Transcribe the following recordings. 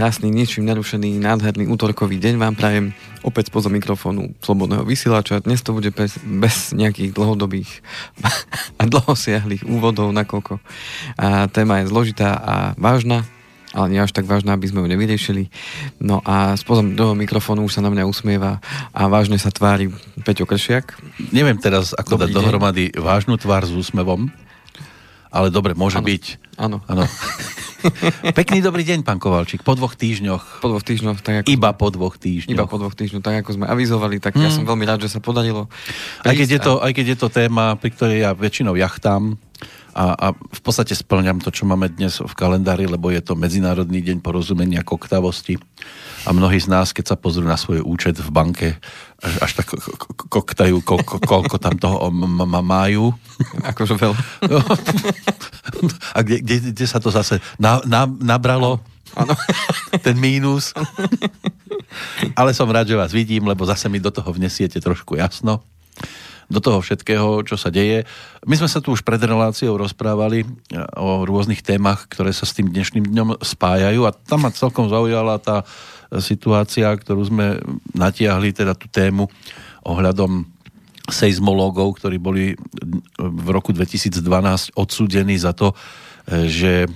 Krásny, ničím nerušený, nádherný útorkový deň vám prajem opäť spoza mikrofónu Slobodného vysielača. Dnes to bude bez, bez nejakých dlhodobých a dlhosiahlých úvodov, nakoľko a téma je zložitá a vážna, ale nie až tak vážna, aby sme ju nevyriešili. No a spoza do mikrofónu už sa na mňa usmieva a vážne sa tvári Peťo Kršiak. Neviem teraz, ako Dobrý dať deň. dohromady vážnu tvár s úsmevom, ale dobre, môže ano. byť. Áno. Pekný dobrý deň, pán Kovalčík. Po dvoch týždňoch. Po dvoch týždňoch. Tak ako Iba po dvoch týždňoch. Iba po dvoch týždňoch, tak ako sme avizovali, tak hmm. ja som veľmi rád, že sa podarilo. Aj keď, je to, aj keď je to téma, pri ktorej ja väčšinou jachtám, a, a v podstate splňam to, čo máme dnes v kalendári, lebo je to Medzinárodný deň porozumenia koktavosti a mnohí z nás, keď sa pozrú na svoj účet v banke, až, až tak koktajú, koľko tam toho majú. Akože veľa. A kde, kde, kde sa to zase na, na, nabralo? Áno. Ten mínus. Ale som rád, že vás vidím, lebo zase mi do toho vnesiete trošku jasno do toho všetkého, čo sa deje. My sme sa tu už pred reláciou rozprávali eh, o rôznych témach, ktoré sa s tým dnešným dňom spájajú a tam ma celkom zaujala tá situácia, ktorú sme natiahli, teda tú tému ohľadom seizmológov, ktorí boli v roku 2012 odsúdení za to, že e,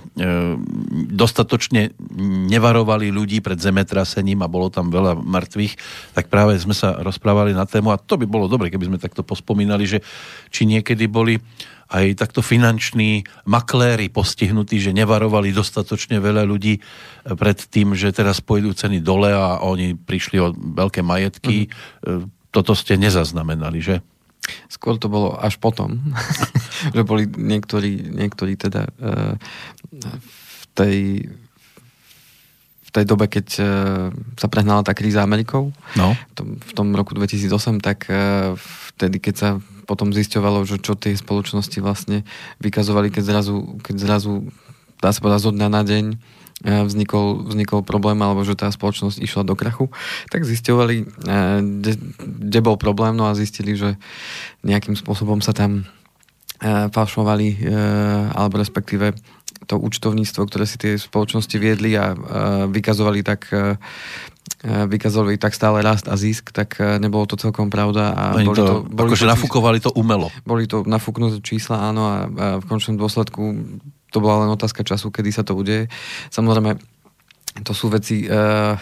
dostatočne nevarovali ľudí pred zemetrasením a bolo tam veľa mŕtvych, tak práve sme sa rozprávali na tému a to by bolo dobre, keby sme takto pospomínali, že či niekedy boli aj takto finanční makléri postihnutí, že nevarovali dostatočne veľa ľudí pred tým, že teraz pôjdu ceny dole a oni prišli o veľké majetky. Mm. Toto ste nezaznamenali, že? Skôr to bolo až potom, že boli niektorí, niektorí teda uh, v tej v tej dobe, keď uh, sa prehnala tá kríza Amerikou, no. v, tom, roku 2008, tak uh, vtedy, keď sa potom zisťovalo, že čo tie spoločnosti vlastne vykazovali, keď zrazu, keď zrazu dá sa povedať zo dňa na deň E, vznikol, vznikol problém, alebo že tá spoločnosť išla do krachu, tak zistovali, e, kde, kde bol problém, no a zistili, že nejakým spôsobom sa tam e, falšovali, alebo respektíve to účtovníctvo, ktoré si tie spoločnosti viedli a vykazovali tak vykazovali tak stále rast a zisk, tak nebolo to celkom pravda. A Oni boli to, to, boli akože to nafúkovali to umelo. Boli to nafúknuté čísla, áno, a, a v končnom dôsledku to bola len otázka času, kedy sa to udeje. Samozrejme, to sú veci, uh,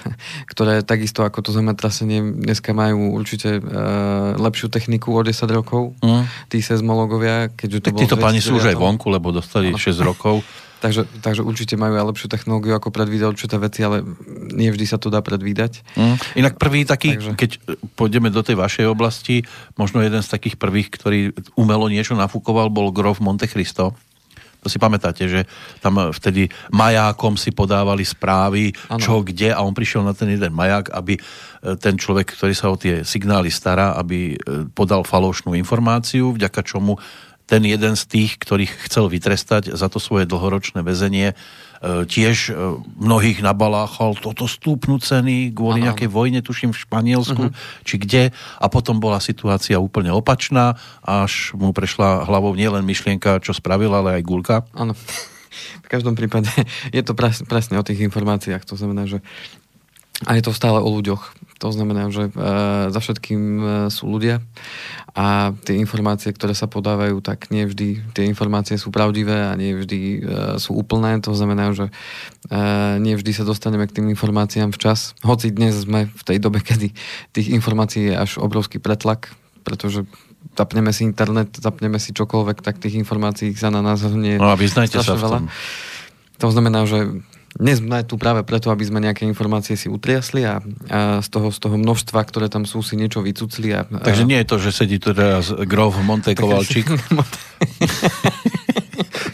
ktoré takisto ako to zemetrasenie dneska majú určite uh, lepšiu techniku o 10 rokov, mm. tí seizmológovia, keďže to tak títo páni sú už aj vonku, lebo dostali ano. 6 rokov. takže, takže určite majú aj lepšiu technológiu, ako predvídať určité veci, ale nie vždy sa to dá predvídať. Mm. Inak prvý taký, takže... keď pôjdeme do tej vašej oblasti, možno jeden z takých prvých, ktorý umelo niečo nafúkoval, bol Grof Monte Cristo. To si pamätáte, že tam vtedy majákom si podávali správy, ano. čo kde a on prišiel na ten jeden maják, aby e, ten človek, ktorý sa o tie signály stará, aby e, podal falošnú informáciu, vďaka čomu ten jeden z tých, ktorých chcel vytrestať za to svoje dlhoročné väzenie, E, tiež e, mnohých nabaláchal, toto stúpnu ceny kvôli ano, nejakej vojne, tuším v Španielsku, uh-huh. či kde. A potom bola situácia úplne opačná, až mu prešla hlavou nielen myšlienka, čo spravila, ale aj gulka. Áno. V každom prípade je to presne o tých informáciách. To znamená, že a je to stále o ľuďoch. To znamená, že e, za všetkým e, sú ľudia a tie informácie, ktoré sa podávajú, tak nie vždy tie informácie sú pravdivé a nie vždy e, sú úplné. To znamená, že nie vždy sa dostaneme k tým informáciám včas. Hoci dnes sme v tej dobe, kedy tých informácií je až obrovský pretlak, pretože zapneme si internet, zapneme si čokoľvek, tak tých informácií sa na nás hne No a vyznajte sa v tom. To znamená, že dnes sme tu práve preto, aby sme nejaké informácie si utriasli a, a z, toho, z toho množstva, ktoré tam sú, si niečo vycucli. A. Takže nie je to, že sedí tu teraz Grof Monte Kovalčík.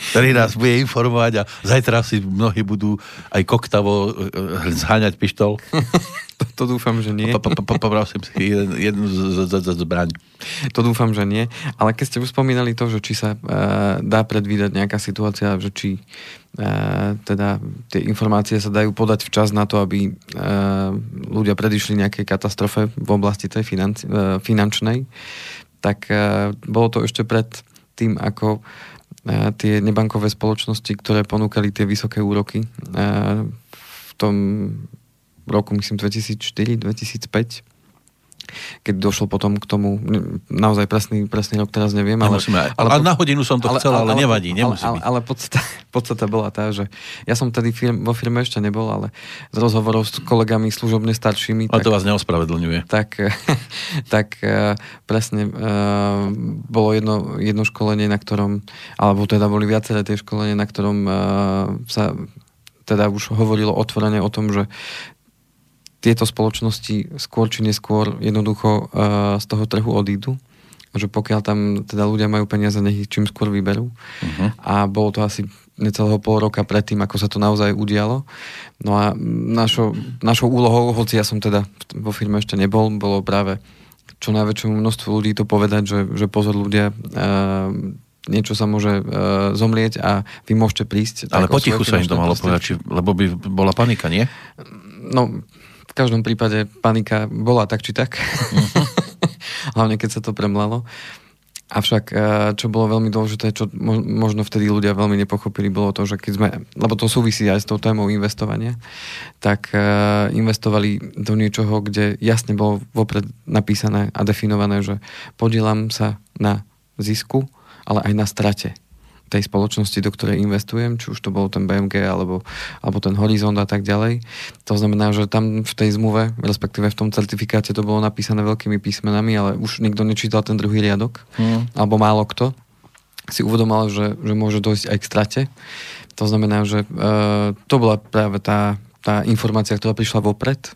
ktorý nás bude informovať a zajtra si mnohí budú aj koktavo eh, zháňať pištol. To, to dúfam, že nie. Poprosím si jednu zbraň. To dúfam, že nie. Ale keď ste už spomínali to, že či sa uh, dá predvídať nejaká situácia, že či teda tie informácie sa dajú podať včas na to, aby uh, ľudia predišli nejakej katastrofe v oblasti tej financi- uh, finančnej, tak bolo to ešte pred tým, ako tie nebankové spoločnosti, ktoré ponúkali tie vysoké úroky, tom roku, myslím, 2004-2005 keď došlo potom k tomu, naozaj presný, presný rok teraz neviem. Ale, ale, ale, ale na hodinu som to ale, chcel, ale, ale nevadí, nemusí ale, byť. Ale, ale podstata, podstata bola tá, že ja som tedy firm, vo firme ešte nebol, ale z rozhovorov s kolegami služobne staršími. Ale tak, to vás neospravedlňuje. Tak, tak eh, presne eh, bolo jedno, jedno školenie, na ktorom, alebo teda boli viaceré tie školenie, na ktorom eh, sa teda už hovorilo otvorene o tom, že tieto spoločnosti skôr či neskôr jednoducho uh, z toho trhu odídu že pokiaľ tam teda ľudia majú peniaze, nech ich čím skôr vyberú. Uh-huh. A bolo to asi necelého pol roka predtým, ako sa to naozaj udialo. No a našo, našou úlohou, hoci ja som teda vo firme ešte nebol, bolo práve čo najväčšiemu množstvu ľudí to povedať, že, že pozor ľudia, uh, niečo sa môže uh, zomrieť a vy môžete prísť. Ale potichu sa im to malo povedať, či, lebo by bola panika, nie? No, každom prípade panika bola tak či tak. Uh-huh. Hlavne keď sa to premlalo. Avšak, e, čo bolo veľmi dôležité, čo možno vtedy ľudia veľmi nepochopili, bolo to, že keď sme, lebo to súvisí aj s tou témou investovania, tak e, investovali do niečoho, kde jasne bolo vopred napísané a definované, že podielam sa na zisku, ale aj na strate tej spoločnosti, do ktorej investujem, či už to bol ten BMG alebo, alebo ten Horizont a tak ďalej. To znamená, že tam v tej zmluve, respektíve v tom certifikáte to bolo napísané veľkými písmenami, ale už nikto nečítal ten druhý riadok, mm. alebo málo kto si uvedomal, že, že môže dojsť aj k strate. To znamená, že e, to bola práve tá, tá informácia, ktorá prišla vopred,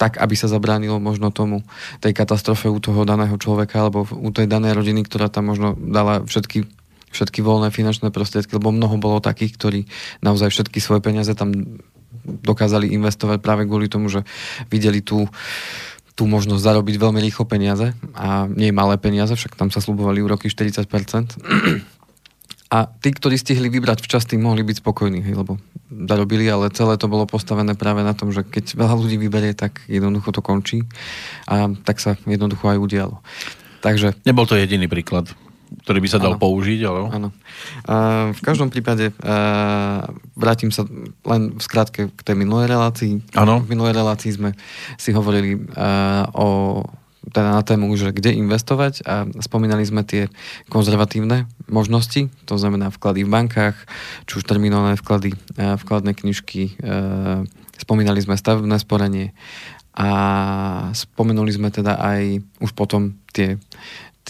tak, aby sa zabránilo možno tomu, tej katastrofe u toho daného človeka alebo u tej danej rodiny, ktorá tam možno dala všetky všetky voľné finančné prostriedky, lebo mnoho bolo takých, ktorí naozaj všetky svoje peniaze tam dokázali investovať práve kvôli tomu, že videli tú tú možnosť zarobiť veľmi rýchlo peniaze a nie malé peniaze, však tam sa slubovali úroky 40%. A tí, ktorí stihli vybrať včas, tým mohli byť spokojní, hej, lebo zarobili, ale celé to bolo postavené práve na tom, že keď veľa ľudí vyberie, tak jednoducho to končí a tak sa jednoducho aj udialo. Takže... Nebol to jediný príklad ktorý by sa dal ano. použiť, ale... Áno. Uh, v každom prípade uh, vrátim sa len v skratke k tej minulej relácii. Áno. V minulej relácii sme si hovorili uh, o teda na tému, že kde investovať a spomínali sme tie konzervatívne možnosti, to znamená vklady v bankách, či už terminálne vklady, vkladné knižky, spomínali sme stavebné sporenie a spomenuli sme teda aj už potom tie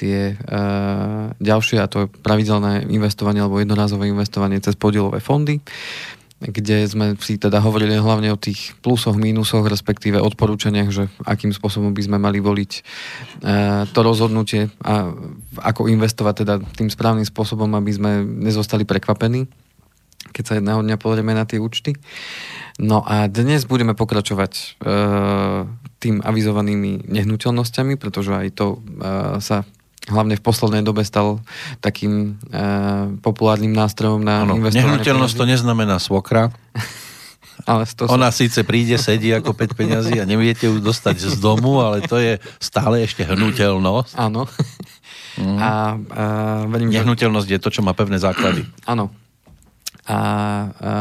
tie uh, ďalšie, a to je pravidelné investovanie alebo jednorázové investovanie cez podielové fondy, kde sme si teda hovorili hlavne o tých plusoch, mínusoch, respektíve odporúčaniach, že akým spôsobom by sme mali voliť uh, to rozhodnutie a ako investovať teda tým správnym spôsobom, aby sme nezostali prekvapení, keď sa jedného dňa pozrieme na tie účty. No a dnes budeme pokračovať e, tým avizovanými nehnuteľnosťami, pretože aj to e, sa hlavne v poslednej dobe stal takým e, populárnym nástrojom na ano, investovanie. Nehnuteľnosť to neznamená svokra. ale to Ona sa... síce príde, sedí ako 5 peňazí a neviete ju dostať z domu, ale to je stále ešte hnuteľnosť. Áno. Mm. A, a verím, Nehnuteľnosť že... je to, čo má pevné základy. Áno. A, a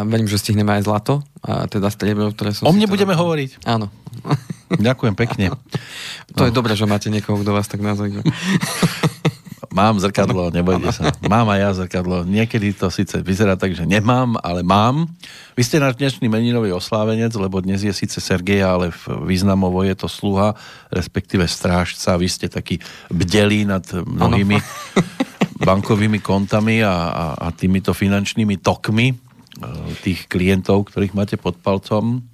verím, že stihneme aj zlato, a teda striebro, ktoré som... O mne budeme teda... hovoriť. Áno. Ďakujem pekne. To no. je dobré, že máte niekoho, kto vás tak nazve. Mám zrkadlo, nebojte sa. Mám aj ja zrkadlo. Niekedy to síce vyzerá tak, že nemám, ale mám. Vy ste náš dnešný meninový oslávenec, lebo dnes je síce Sergeja, ale významovo je to sluha, respektíve strážca. Vy ste taký bdelí nad mnohými bankovými kontami a, a, a týmito finančnými tokmi e, tých klientov, ktorých máte pod palcom.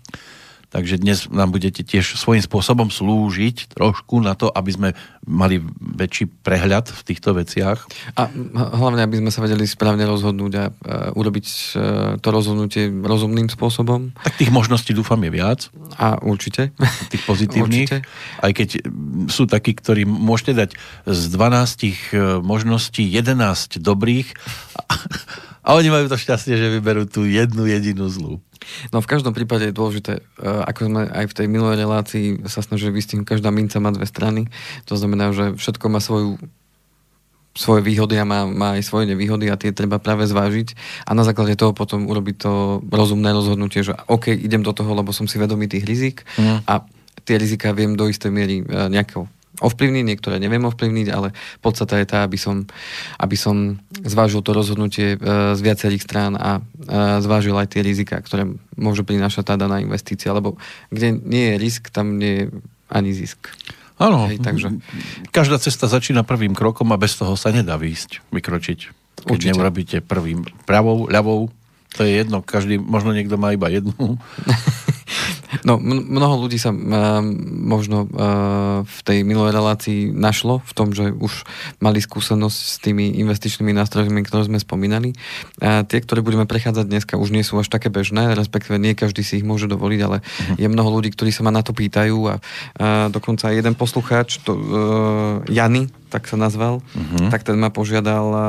Takže dnes nám budete tiež svojím spôsobom slúžiť trošku na to, aby sme mali väčší prehľad v týchto veciach. A hlavne, aby sme sa vedeli správne rozhodnúť a urobiť e, to rozhodnutie rozumným spôsobom. Tak tých možností dúfam je viac. A určite. Tých pozitívnych. Určite. Aj keď sú takí, ktorí môžete dať z 12 e, možností 11 dobrých a oni majú to šťastie, že vyberú tú jednu jedinú zlú. No v každom prípade je dôležité, e, ako sme aj v tej minulej relácii sa snažili vystihnúť, každá minca má dve strany. To znamená, že všetko má svoju svoje výhody a má, má aj svoje nevýhody a tie treba práve zvážiť a na základe toho potom urobiť to rozumné rozhodnutie, že OK, idem do toho, lebo som si vedomý tých rizik mm. a tie rizika viem do istej miery e, nejakou ovplyvniť, niektoré neviem ovplyvniť, ale podstata je tá, aby som, aby som zvážil to rozhodnutie e, z viacerých strán a e, zvážil aj tie rizika, ktoré môže prinášať tá daná investícia, lebo kde nie je risk, tam nie je ani zisk. Áno, Hej, takže... každá cesta začína prvým krokom a bez toho sa nedá výjsť, vykročiť. Keď Určite. neurobíte prvým pravou, ľavou, to je jedno, každý, možno niekto má iba jednu. No, mnoho ľudí sa uh, možno uh, v tej minulej relácii našlo v tom, že už mali skúsenosť s tými investičnými nástrojmi, ktoré sme spomínali. A tie, ktoré budeme prechádzať dneska, už nie sú až také bežné, respektíve nie každý si ich môže dovoliť, ale uh-huh. je mnoho ľudí, ktorí sa ma na to pýtajú a uh, dokonca jeden poslucháč, to, uh, Jany, tak sa nazval, uh-huh. tak ten ma požiadal uh,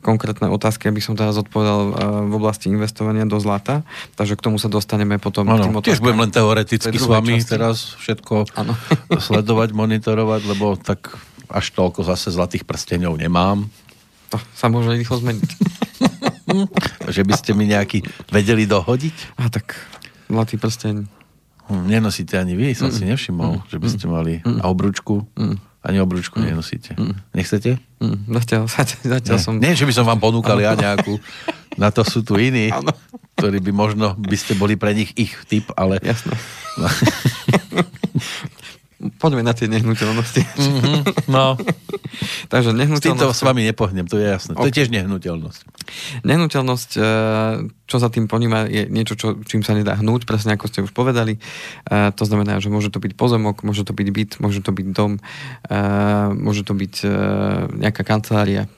konkrétne otázky, aby som teraz odpovedal uh, v oblasti investovania do zlata. Takže k tomu sa dostaneme potom. Ano, tým tiež budem len teoreticky s vami časti. teraz všetko ano. sledovať, monitorovať, lebo tak až toľko zase zlatých prsteňov nemám. To sa môže rýchlo zmeniť. že by ste mi nejaký vedeli dohodiť? A tak zlatý prsteň. Hm, nenosíte ani vy, som mm. si nevšimol, mm. že by ste mali. Mm. A obručku? Mm. Ani obručku mm. nenosíte. Mm. Nechcete? Mm. Zatiaľ, zatiaľ Nie. som... Nie, že by som vám ponúkal ja nejakú. Na to sú tu iní, ano. ktorí by možno, by ste boli pre nich ich typ, ale... Jasno. No. Poďme na tie nehnuteľnosti. Mm-hmm, no. Takže nehnuteľnosť... S týmto s vami nepohnem, to je jasné. Okay. To je tiež nehnuteľnosť. Nehnuteľnosť, e, čo sa tým poníma, je niečo, čo, čím sa nedá hnúť, presne ako ste už povedali. E, to znamená, že môže to byť pozemok, môže to byť byt, môže to byť dom, e, môže to byť nejaká kancelária,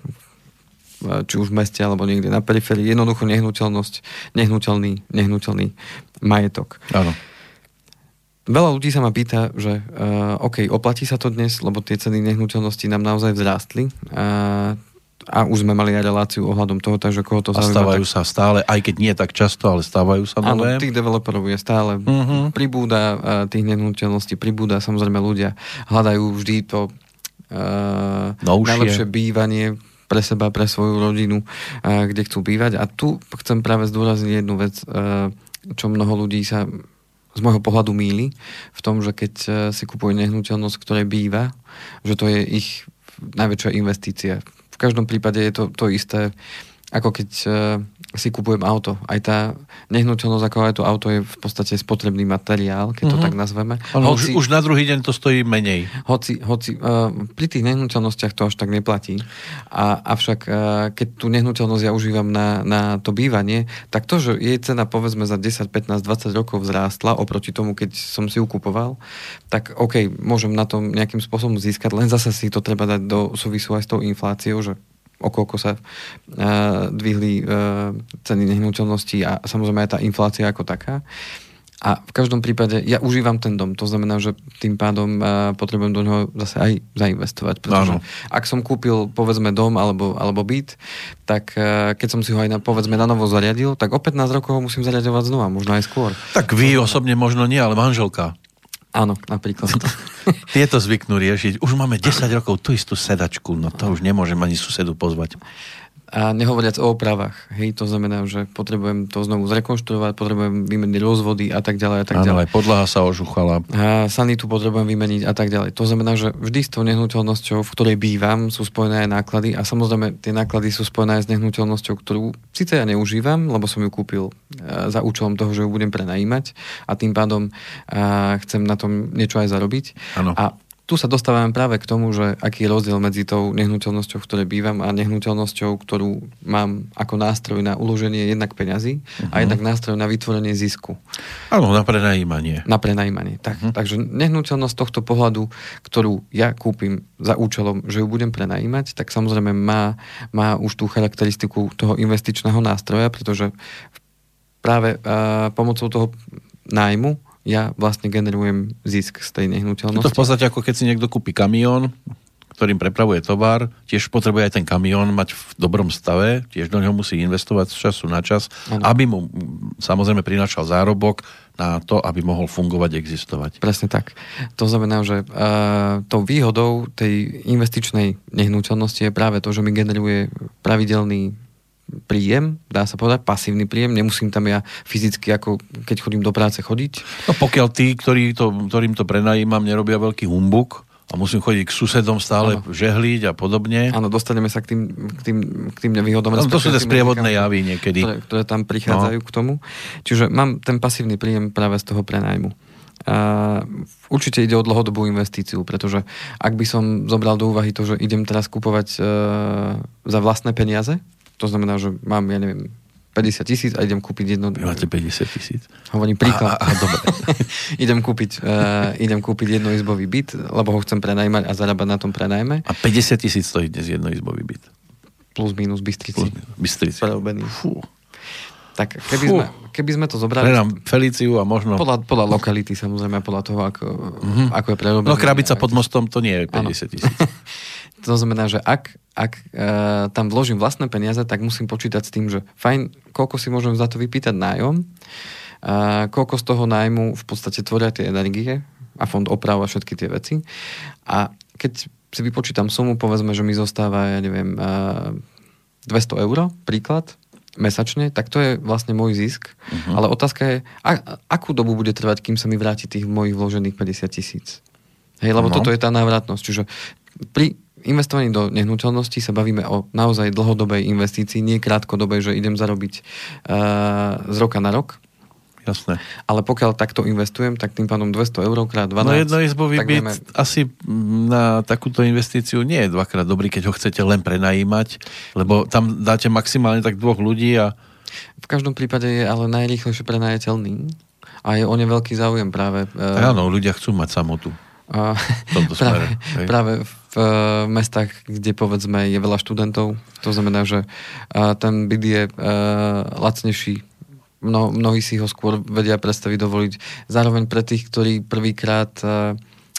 či už v meste alebo niekde na periférii. Jednoducho nehnuteľnosť, nehnuteľný, nehnuteľný majetok. Áno. Veľa ľudí sa ma pýta, že uh, OK, oplatí sa to dnes, lebo tie ceny nehnuteľnosti nám naozaj vzrástli. Uh, a už sme mali aj reláciu ohľadom toho, takže koho to zaujíma. A stávajú tak... sa stále, aj keď nie tak často, ale stávajú sa nové. Áno, tých developerov je stále. Uh-huh. Pribúda uh, tých nehnuteľností, pribúda samozrejme ľudia. Hľadajú vždy to uh, najlepšie bývanie pre seba, pre svoju rodinu, uh, kde chcú bývať. A tu chcem práve zdôrazniť jednu vec, uh, čo mnoho ľudí sa z môjho pohľadu míli v tom, že keď e, si kupujú nehnuteľnosť, ktoré býva, že to je ich najväčšia investícia. V každom prípade je to to isté, ako keď e, si kupujem auto. Aj tá nehnuteľnosť, ako aj to auto je v podstate spotrebný materiál, keď mm-hmm. to mhm. tak nazveme. Ale hoci, už, už na druhý deň to stojí menej. Hoci, hoci uh, pri tých nehnuteľnostiach to až tak neplatí. A, avšak uh, keď tú nehnuteľnosť ja užívam na, na to bývanie, tak to, že jej cena povedzme za 10, 15, 20 rokov vzrástla oproti tomu, keď som si ju kupoval, tak OK, môžem na tom nejakým spôsobom získať, len zase si to treba dať do súvisu aj s tou infláciou, že okolko sa uh, dvihli uh, ceny nehnuteľností a samozrejme aj tá inflácia ako taká. A v každom prípade ja užívam ten dom, to znamená, že tým pádom uh, potrebujem do neho zase aj zainvestovať. Pretože ano. ak som kúpil povedzme dom alebo, alebo byt, tak uh, keď som si ho aj na, povedzme na novo zariadil, tak o 15 rokov ho musím zariadovať znova, možno aj skôr. Tak vy osobne možno nie, ale manželka. Áno, napríklad. Tieto zvyknú riešiť. Už máme 10 rokov tú istú sedačku, no to už nemôžem ani susedu pozvať. A nehovoriac o opravách, hej, to znamená, že potrebujem to znovu zrekonštruovať, potrebujem vymeniť rozvody a tak ďalej a tak ďalej. aj podlaha sa ožuchala. A sanitu potrebujem vymeniť a tak ďalej. To znamená, že vždy s tou nehnuteľnosťou, v ktorej bývam, sú spojené aj náklady a samozrejme tie náklady sú spojené aj s nehnuteľnosťou, ktorú síce ja neužívam, lebo som ju kúpil e, za účelom toho, že ju budem prenajímať a tým pádom a chcem na tom niečo aj zarobiť. Ano. A tu sa dostávame práve k tomu, že aký je rozdiel medzi tou nehnuteľnosťou, v ktorej bývam a nehnuteľnosťou, ktorú mám ako nástroj na uloženie jednak peňazí uh-huh. a mhm. jednak nástroj na vytvorenie zisku. Áno, na prenajímanie. Na prenajímanie, tak. Uh-huh. Takže nehnuteľnosť tohto pohľadu, ktorú ja kúpim za účelom, že ju budem prenajímať, tak samozrejme má, má už tú charakteristiku toho investičného nástroja, pretože práve uh, pomocou toho nájmu ja vlastne generujem zisk z tej nehnuteľnosti. To v podstate ako keď si niekto kúpi kamión, ktorým prepravuje tovar, tiež potrebuje aj ten kamión mať v dobrom stave, tiež do neho musí investovať z času na čas, ano. aby mu samozrejme prinášal zárobok na to, aby mohol fungovať, existovať. Presne tak. To znamená, že uh, tou výhodou tej investičnej nehnuteľnosti je práve to, že mi generuje pravidelný príjem, dá sa povedať, pasívny príjem, nemusím tam ja fyzicky, ako keď chodím do práce, chodiť. No pokiaľ tí, ktorí to, ktorým to prenajímam, nerobia veľký humbuk, a musím chodiť k susedom stále ano. žehliť a podobne. Áno, dostaneme sa k tým, k tým, k tým nevýhodom. No, to sú tie sprievodné javy niekedy. Ktoré, ktoré tam prichádzajú no. k tomu. Čiže mám ten pasívny príjem práve z toho prenajmu. Uh, určite ide o dlhodobú investíciu, pretože ak by som zobral do úvahy to, že idem teraz kupovať uh, za vlastné peniaze, to znamená, že mám, ja neviem, 50 tisíc a idem kúpiť jedno... Máte 50 tisíc? Hovorím príklad. A, a, a dobre. idem, kúpiť, uh, idem kúpiť jednoizbový byt, lebo ho chcem prenajmať a zarábať na tom prenajme. A 50 tisíc stojí dnes jednoizbový byt? Plus minus Bystrici. Plus Bystrici. Prerobený. Fú. Tak keby sme, keby sme to zobrali... Predám Feliciu a možno... Podľa, podľa lokality samozrejme, podľa toho, ako, mm-hmm. ako je prerobený. No krabica pod mostom to nie je 50 tisíc. to znamená, že ak, ak uh, tam vložím vlastné peniaze, tak musím počítať s tým, že fajn, koľko si môžem za to vypýtať nájom, uh, koľko z toho nájmu v podstate tvoria tie energie a fond oprav a všetky tie veci. A keď si vypočítam sumu, povedzme, že mi zostáva, ja neviem, uh, 200 eur, príklad, mesačne, tak to je vlastne môj zisk. Uh-huh. Ale otázka je, a, akú dobu bude trvať, kým sa mi vráti tých mojich vložených 50 tisíc. Hej, lebo no. toto je tá návratnosť. Čiže pri investovaní do nehnuteľnosti sa bavíme o naozaj dlhodobej investícii, nie krátkodobej, že idem zarobiť uh, z roka na rok, Jasné. Ale pokiaľ takto investujem, tak tým pádom 200 eur krát 12. No jednoizbový byt vieme... asi na takúto investíciu nie je dvakrát dobrý, keď ho chcete len prenajímať, lebo tam dáte maximálne tak dvoch ľudí a... V každom prípade je ale najrýchlejšie prenajateľný a je o ne veľký záujem práve. E, áno, ľudia chcú mať samotu. A, práve, práve v uh, mestách, kde povedzme je veľa študentov, to znamená, že uh, ten byt je uh, lacnejší. Mno, mnohí si ho skôr vedia predstaviť dovoliť. Zároveň pre tých, ktorí prvýkrát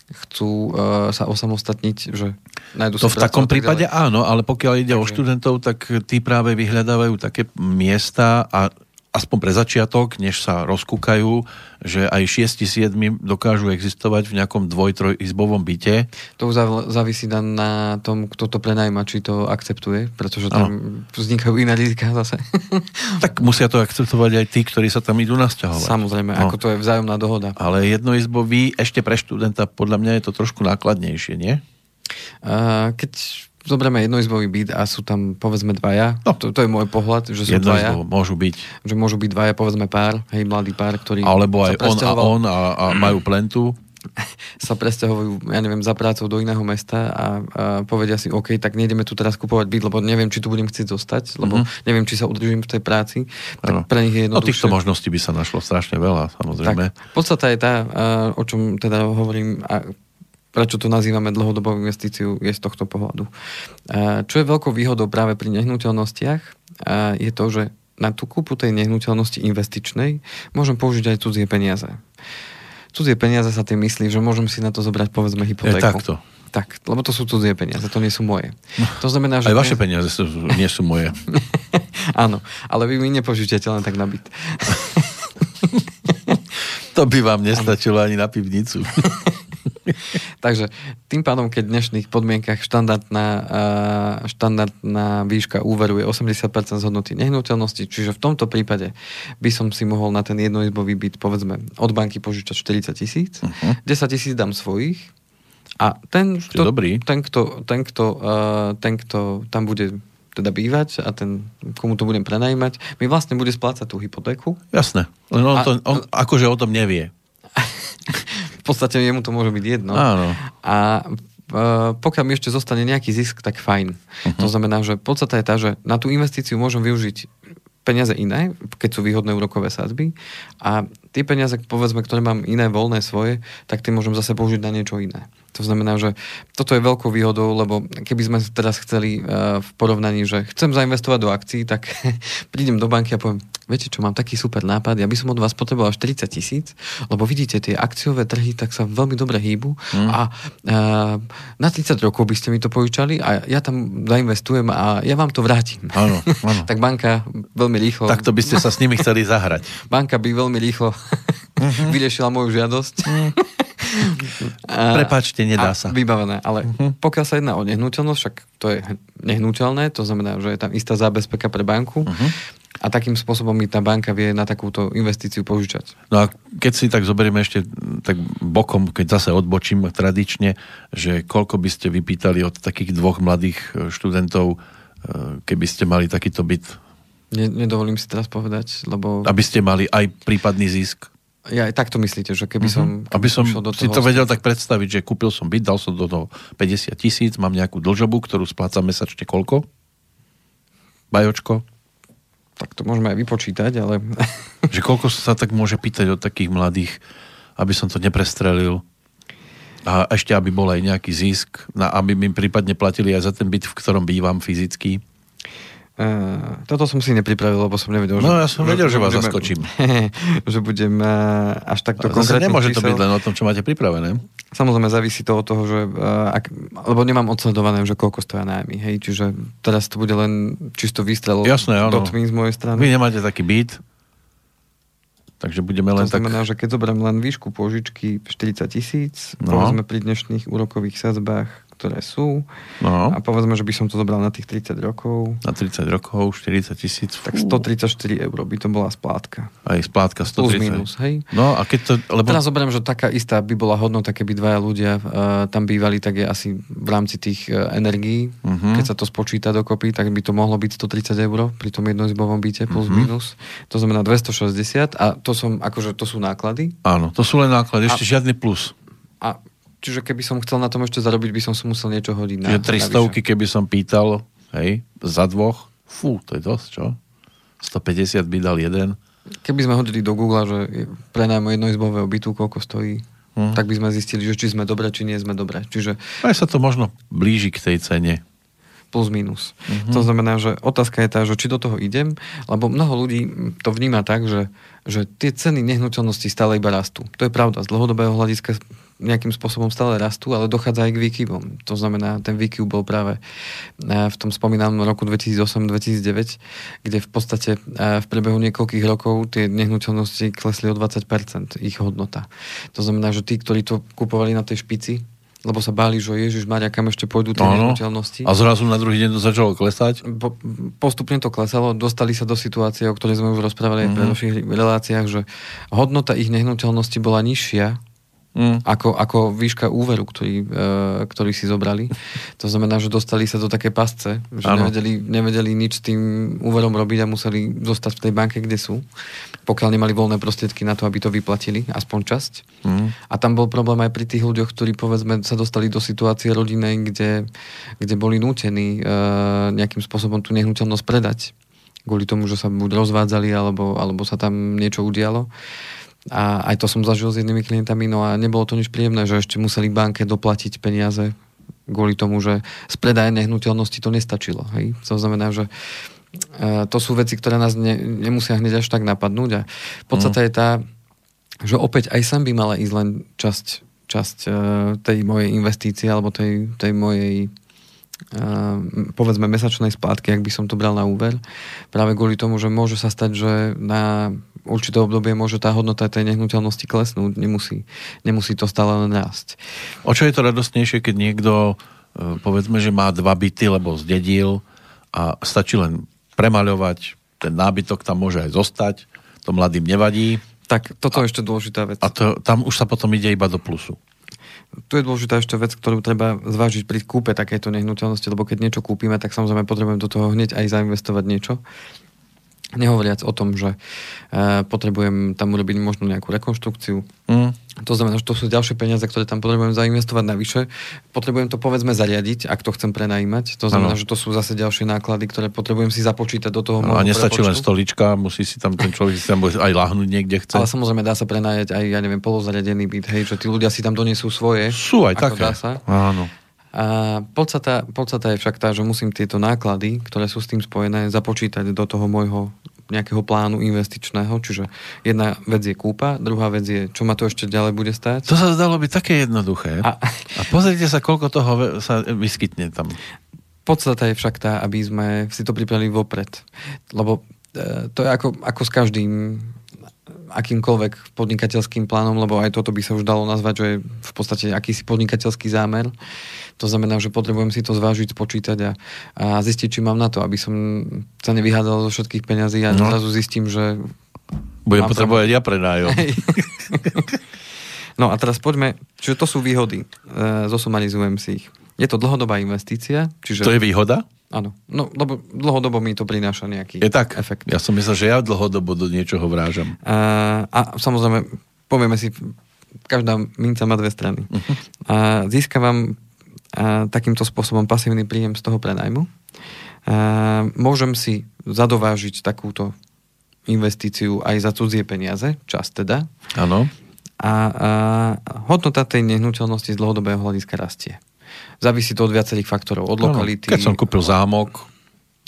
chcú uh, sa osamostatniť, že nájdu To v takom prípade áno, ale pokiaľ ide Takže... o študentov, tak tí práve vyhľadávajú také miesta a aspoň pre začiatok, než sa rozkúkajú, že aj 6-7 dokážu existovať v nejakom dvoj-trojizbovom byte. To už závisí na tom, kto to prenajma, či to akceptuje, pretože tam ano. vznikajú iné rizika zase. tak musia to akceptovať aj tí, ktorí sa tam idú nasťahovať. Samozrejme, no. ako to je vzájomná dohoda. Ale jednoizbový, ešte pre študenta, podľa mňa je to trošku nákladnejšie, nie? Uh, keď zoberieme jednoizbový byt a sú tam povedzme dvaja, no. to, to je môj pohľad, že sú dvaja. môžu byť. Že môžu byť dvaja, povedzme pár, hej, mladý pár, ktorý Alebo aj on a on a, a majú plentu sa presťahujú, ja neviem, za prácou do iného mesta a, a povedia si, OK, tak nejdeme tu teraz kupovať byt, lebo neviem, či tu budem chcieť zostať, lebo mm-hmm. neviem, či sa udržím v tej práci. Tak pre nich je No týchto možností by sa našlo strašne veľa, samozrejme. Tak, podstata je tá, o čom teda hovorím, a prečo to nazývame dlhodobou investíciu, je z tohto pohľadu. Čo je veľkou výhodou práve pri nehnuteľnostiach, je to, že na tú kúpu tej nehnuteľnosti investičnej môžem použiť aj cudzie peniaze. Cudzie peniaze sa tým myslí, že môžem si na to zobrať povedzme hypotéku. Je takto. Tak, lebo to sú cudzie peniaze, to nie sú moje. To znamená, že... Aj vaše peniaze sú, nie sú moje. Áno, ale vy mi nepožičiate len tak na byt. to by vám nestačilo ani na pivnicu. Takže tým pádom, keď v dnešných podmienkach štandardná, štandardná výška úveru je 80% z hodnoty nehnuteľnosti, čiže v tomto prípade by som si mohol na ten jednoizbový byt, povedzme, od banky požičať 40 tisíc, uh-huh. 10 tisíc dám svojich a ten, kto, dobrý. ten, kto, ten, kto, uh, ten, kto tam bude teda bývať a ten, komu to budem prenajímať, mi vlastne bude splácať tú hypotéku. Jasné. Len on, a, to, on akože o tom nevie. podstate jemu to môže byť jedno. Áno. A e, pokiaľ mi ešte zostane nejaký zisk, tak fajn. Uh-huh. To znamená, že podstata je tá, že na tú investíciu môžem využiť peniaze iné, keď sú výhodné úrokové sadzby a tie peniaze, povedzme, ktoré mám iné voľné svoje, tak tie môžem zase použiť na niečo iné. To znamená, že toto je veľkou výhodou, lebo keby sme teraz chceli uh, v porovnaní, že chcem zainvestovať do akcií, tak prídem do banky a poviem, viete čo, mám taký super nápad, ja by som od vás potreboval 40 tisíc, lebo vidíte, tie akciové trhy tak sa veľmi dobre hýbu mm. a uh, na 30 rokov by ste mi to požičali a ja tam zainvestujem a ja vám to vrátim. Áno, áno. tak banka veľmi rýchlo... Takto by ste sa s nimi chceli zahrať. banka by veľmi rýchlo uh-huh. vyriešila moju žiadosť. Uh-huh. Prepačte, nedá sa. Vybavené, ale uh-huh. pokiaľ sa jedná o nehnuteľnosť, však to je nehnuteľné, to znamená, že je tam istá zábezpeka pre banku uh-huh. a takým spôsobom mi tá banka vie na takúto investíciu požičať. No a keď si tak zoberieme ešte tak bokom, keď zase odbočím tradične, že koľko by ste vypýtali od takých dvoch mladých e, študentov, e, keby ste mali takýto byt? Nedovolím si teraz povedať, lebo... Aby ste mali aj prípadný zisk? Ja aj takto myslíte, že keby som... Keby Aby som do toho si to vedel tak predstaviť, že kúpil som byt, dal som do toho 50 tisíc, mám nejakú dlžobu, ktorú splácam mesačne koľko? Bajočko? Tak to môžeme aj vypočítať, ale... že koľko sa tak môže pýtať od takých mladých, aby som to neprestrelil? A ešte, aby bol aj nejaký zisk, na, aby mi prípadne platili aj za ten byt, v ktorom bývam fyzicky. Uh, toto som si nepripravil, lebo som nevedel, no, že... No ja som vedel, že, že vás budeme, zaskočím. že budem uh, až takto konkrétne. nemôže čísel. to byť len o tom, čo máte pripravené. Samozrejme, závisí to od toho, že... Uh, ak, lebo nemám odsledované, že koľko stoja nájmy, hej, čiže teraz to bude len čisto výstrel Jasné, do tmy z mojej strany. Vy nemáte taký byt, takže budeme len to znamená, tak... že keď zoberiem len výšku požičky 40 tisíc, no. povedzme pri dnešných úrokových sadzbách ktoré sú. No. A povedzme, že by som to zobral na tých 30 rokov. Na 30 rokov, 40 tisíc. Tak 134 eur by to bola splátka. Aj splátka 130. Plus minus, hej. No a keď to... Lebo... Teraz zoberiem, že taká istá by bola hodnota, keby dvaja ľudia uh, tam bývali, tak je asi v rámci tých uh, energií, uh-huh. keď sa to spočíta dokopy, tak by to mohlo byť 130 eur pri tom jednoizbovom byte plus uh-huh. minus. To znamená 260 a to som, akože to sú náklady. Áno, to sú len náklady, ešte a, žiadny plus. A Čiže keby som chcel na tom ešte zarobiť, by som si musel niečo hodiť na Čiže 300 keby som pýtal, hej, za dvoch, fú, to je dosť, čo? 150 by dal jeden. Keby sme hodili do Google, že prenajmo jednoizbového bytu, koľko stojí, hmm. tak by sme zistili, že či sme dobre, či nie sme dobre. Čiže... Aj sa to možno blíži k tej cene plus minus. Mm-hmm. To znamená, že otázka je tá, že či do toho idem, lebo mnoho ľudí to vníma tak, že, že tie ceny nehnuteľnosti stále iba rastú. To je pravda. Z dlhodobého hľadiska nejakým spôsobom stále rastú, ale dochádza aj k výkyvom. To znamená, ten výkyv bol práve e, v tom spomínanom roku 2008-2009, kde v podstate e, v priebehu niekoľkých rokov tie nehnuteľnosti klesli o 20% ich hodnota. To znamená, že tí, ktorí to kupovali na tej špici, lebo sa báli, že Ježiš Maria, kam ešte pôjdu tie nehnuteľnosti. A zrazu na druhý deň to začalo klesať? Po, postupne to klesalo, dostali sa do situácie, o ktorej sme už rozprávali mm-hmm. aj v mhm. predošlých reláciách, že hodnota ich nehnuteľnosti bola nižšia mm. ako, ako výška úveru, ktorý, e, ktorý si zobrali. To znamená, že dostali sa do také pasce, že nevedeli, nevedeli nič s tým úverom robiť a museli zostať v tej banke, kde sú, pokiaľ nemali voľné prostriedky na to, aby to vyplatili, aspoň časť. Mm. A tam bol problém aj pri tých ľuďoch, ktorí povedzme sa dostali do situácie rodiny, kde, kde boli nútení e, nejakým spôsobom tú nehnuteľnosť predať kvôli tomu, že sa buď rozvádzali, alebo, alebo sa tam niečo udialo. A aj to som zažil s jednými klientami, no a nebolo to nič príjemné, že ešte museli banke doplatiť peniaze kvôli tomu, že z predaje nehnuteľnosti to nestačilo. Hej? To znamená, že e, to sú veci, ktoré nás ne, nemusia hneď až tak napadnúť a podstate mm. je tá, že opäť aj sem by mala ísť len časť, časť e, tej mojej investície alebo tej, tej mojej povedzme mesačnej splátky, ak by som to bral na úver. Práve kvôli tomu, že môže sa stať, že na určité obdobie môže tá hodnota tej nehnuteľnosti klesnúť. Nemusí, nemusí to stále len rásť. O čo je to radostnejšie, keď niekto e, povedzme, že má dva byty, lebo zdedil a stačí len premaľovať, ten nábytok tam môže aj zostať, to mladým nevadí. Tak toto a, je ešte dôležitá vec. A to, tam už sa potom ide iba do plusu tu je dôležitá ešte vec, ktorú treba zvážiť pri kúpe takéto nehnuteľnosti, lebo keď niečo kúpime, tak samozrejme potrebujeme do toho hneď aj zainvestovať niečo. Nehovoriac o tom, že uh, potrebujem tam urobiť možno nejakú rekonštrukciu. Mm. To znamená, že to sú ďalšie peniaze, ktoré tam potrebujem zainvestovať navyše. Potrebujem to povedzme zariadiť, ak to chcem prenajímať. To znamená, ano. že to sú zase ďalšie náklady, ktoré potrebujem si započítať do toho. No, a nestačí len stolička, musí si tam ten človek si tam aj lahnúť niekde chce. Ale samozrejme dá sa prenajať aj, ja neviem, polozariadený byt, hej, že tí ľudia si tam donesú svoje. Sú aj také. Dá sa. Áno. A podstata, podstata je však tá, že musím tieto náklady, ktoré sú s tým spojené, započítať do toho môjho nejakého plánu investičného, čiže jedna vec je kúpa, druhá vec je, čo ma to ešte ďalej bude stať. To sa zdalo byť také jednoduché. A, a pozrite sa, koľko toho sa vyskytne tam. Podstata je však tá, aby sme si to pripravili vopred. Lebo e, to je ako, ako s každým akýmkoľvek podnikateľským plánom, lebo aj toto by sa už dalo nazvať, že je v podstate akýsi podnikateľský zámer. To znamená, že potrebujem si to zvážiť, spočítať a, a zistiť, či mám na to, aby som sa nevyhádal zo všetkých peňazí a no. zrazu zistím, že... Budem potrebovať ja prenájom. no a teraz poďme, čiže to sú výhody. E, zosumarizujem si ich. Je to dlhodobá investícia. Čiže... To je výhoda? Áno, no lebo dlhodobo mi to prináša nejaký je tak? efekt. Ja som myslel, že ja dlhodobo do niečoho vrážam. A, a samozrejme, povieme si, každá minca má dve strany. Uh-huh. A získavam takýmto spôsobom pasívny príjem z toho prenajmu. Môžem si zadovážiť takúto investíciu aj za cudzie peniaze, čas teda. Áno. A, a hodnota tej nehnuteľnosti z dlhodobého hľadiska rastie. Závisí to od viacerých faktorov, od lokality. Keď som kúpil zámok,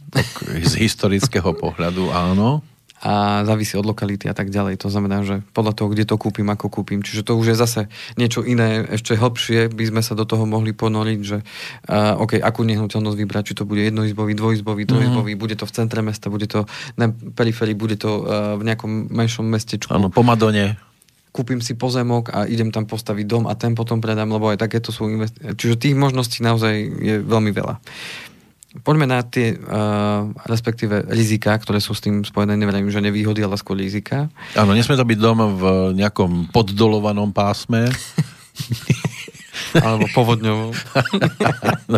tak z historického pohľadu áno. A závisí od lokality a tak ďalej. To znamená, že podľa toho, kde to kúpim, ako kúpim. Čiže to už je zase niečo iné, ešte hlbšie by sme sa do toho mohli ponoriť, že uh, OK, akú nehnuteľnosť vybrať, či to bude jednoizbový, dvojizbový, trojizbový, mm. bude to v centre mesta, bude to na periférii, bude to uh, v nejakom menšom mestečku. Áno, po Madone kúpim si pozemok a idem tam postaviť dom a ten potom predám, lebo aj takéto sú investície. Čiže tých možností naozaj je veľmi veľa. Poďme na tie, uh, respektíve rizika, ktoré sú s tým spojené, neviem, že nevýhody, ale skôr rizika. Áno, nesme to byť dom v nejakom poddolovanom pásme. alebo povodňovom. no,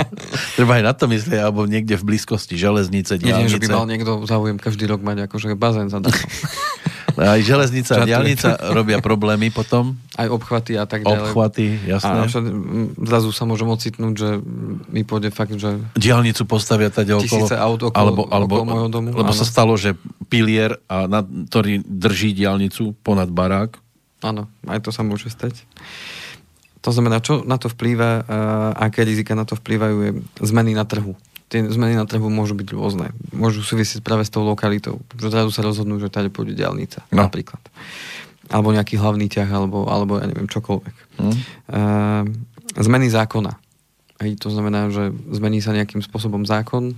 treba aj na to myslieť, alebo niekde v blízkosti železnice, diálnice. Nie, že by mal niekto záujem každý rok mať akože bazén zadarmo. Aj železnica diálnica robia problémy potom. Aj obchvaty a tak ďalej. Obchvaty, jasné. A zrazu sa môžem ocitnúť, že mi pôjde fakt, že... Diálnicu postavia tady okolo... Tisíce aut okolo, alebo, alebo, okolo môjho domu. Lebo áno. sa stalo, že pilier, a na, ktorý drží diálnicu ponad barák. Áno, aj to sa môže stať. To znamená, čo na to vplýva, aké rizika na to vplývajú, je zmeny na trhu tie zmeny na trhu môžu byť rôzne. Môžu súvisieť práve s tou lokalitou. Že zrazu sa rozhodnú, že tady pôjde diálnica. No. Napríklad. Alebo nejaký hlavný ťah, alebo, alebo ja neviem, čokoľvek. Hmm. Uh, zmeny zákona. Hej, to znamená, že zmení sa nejakým spôsobom zákon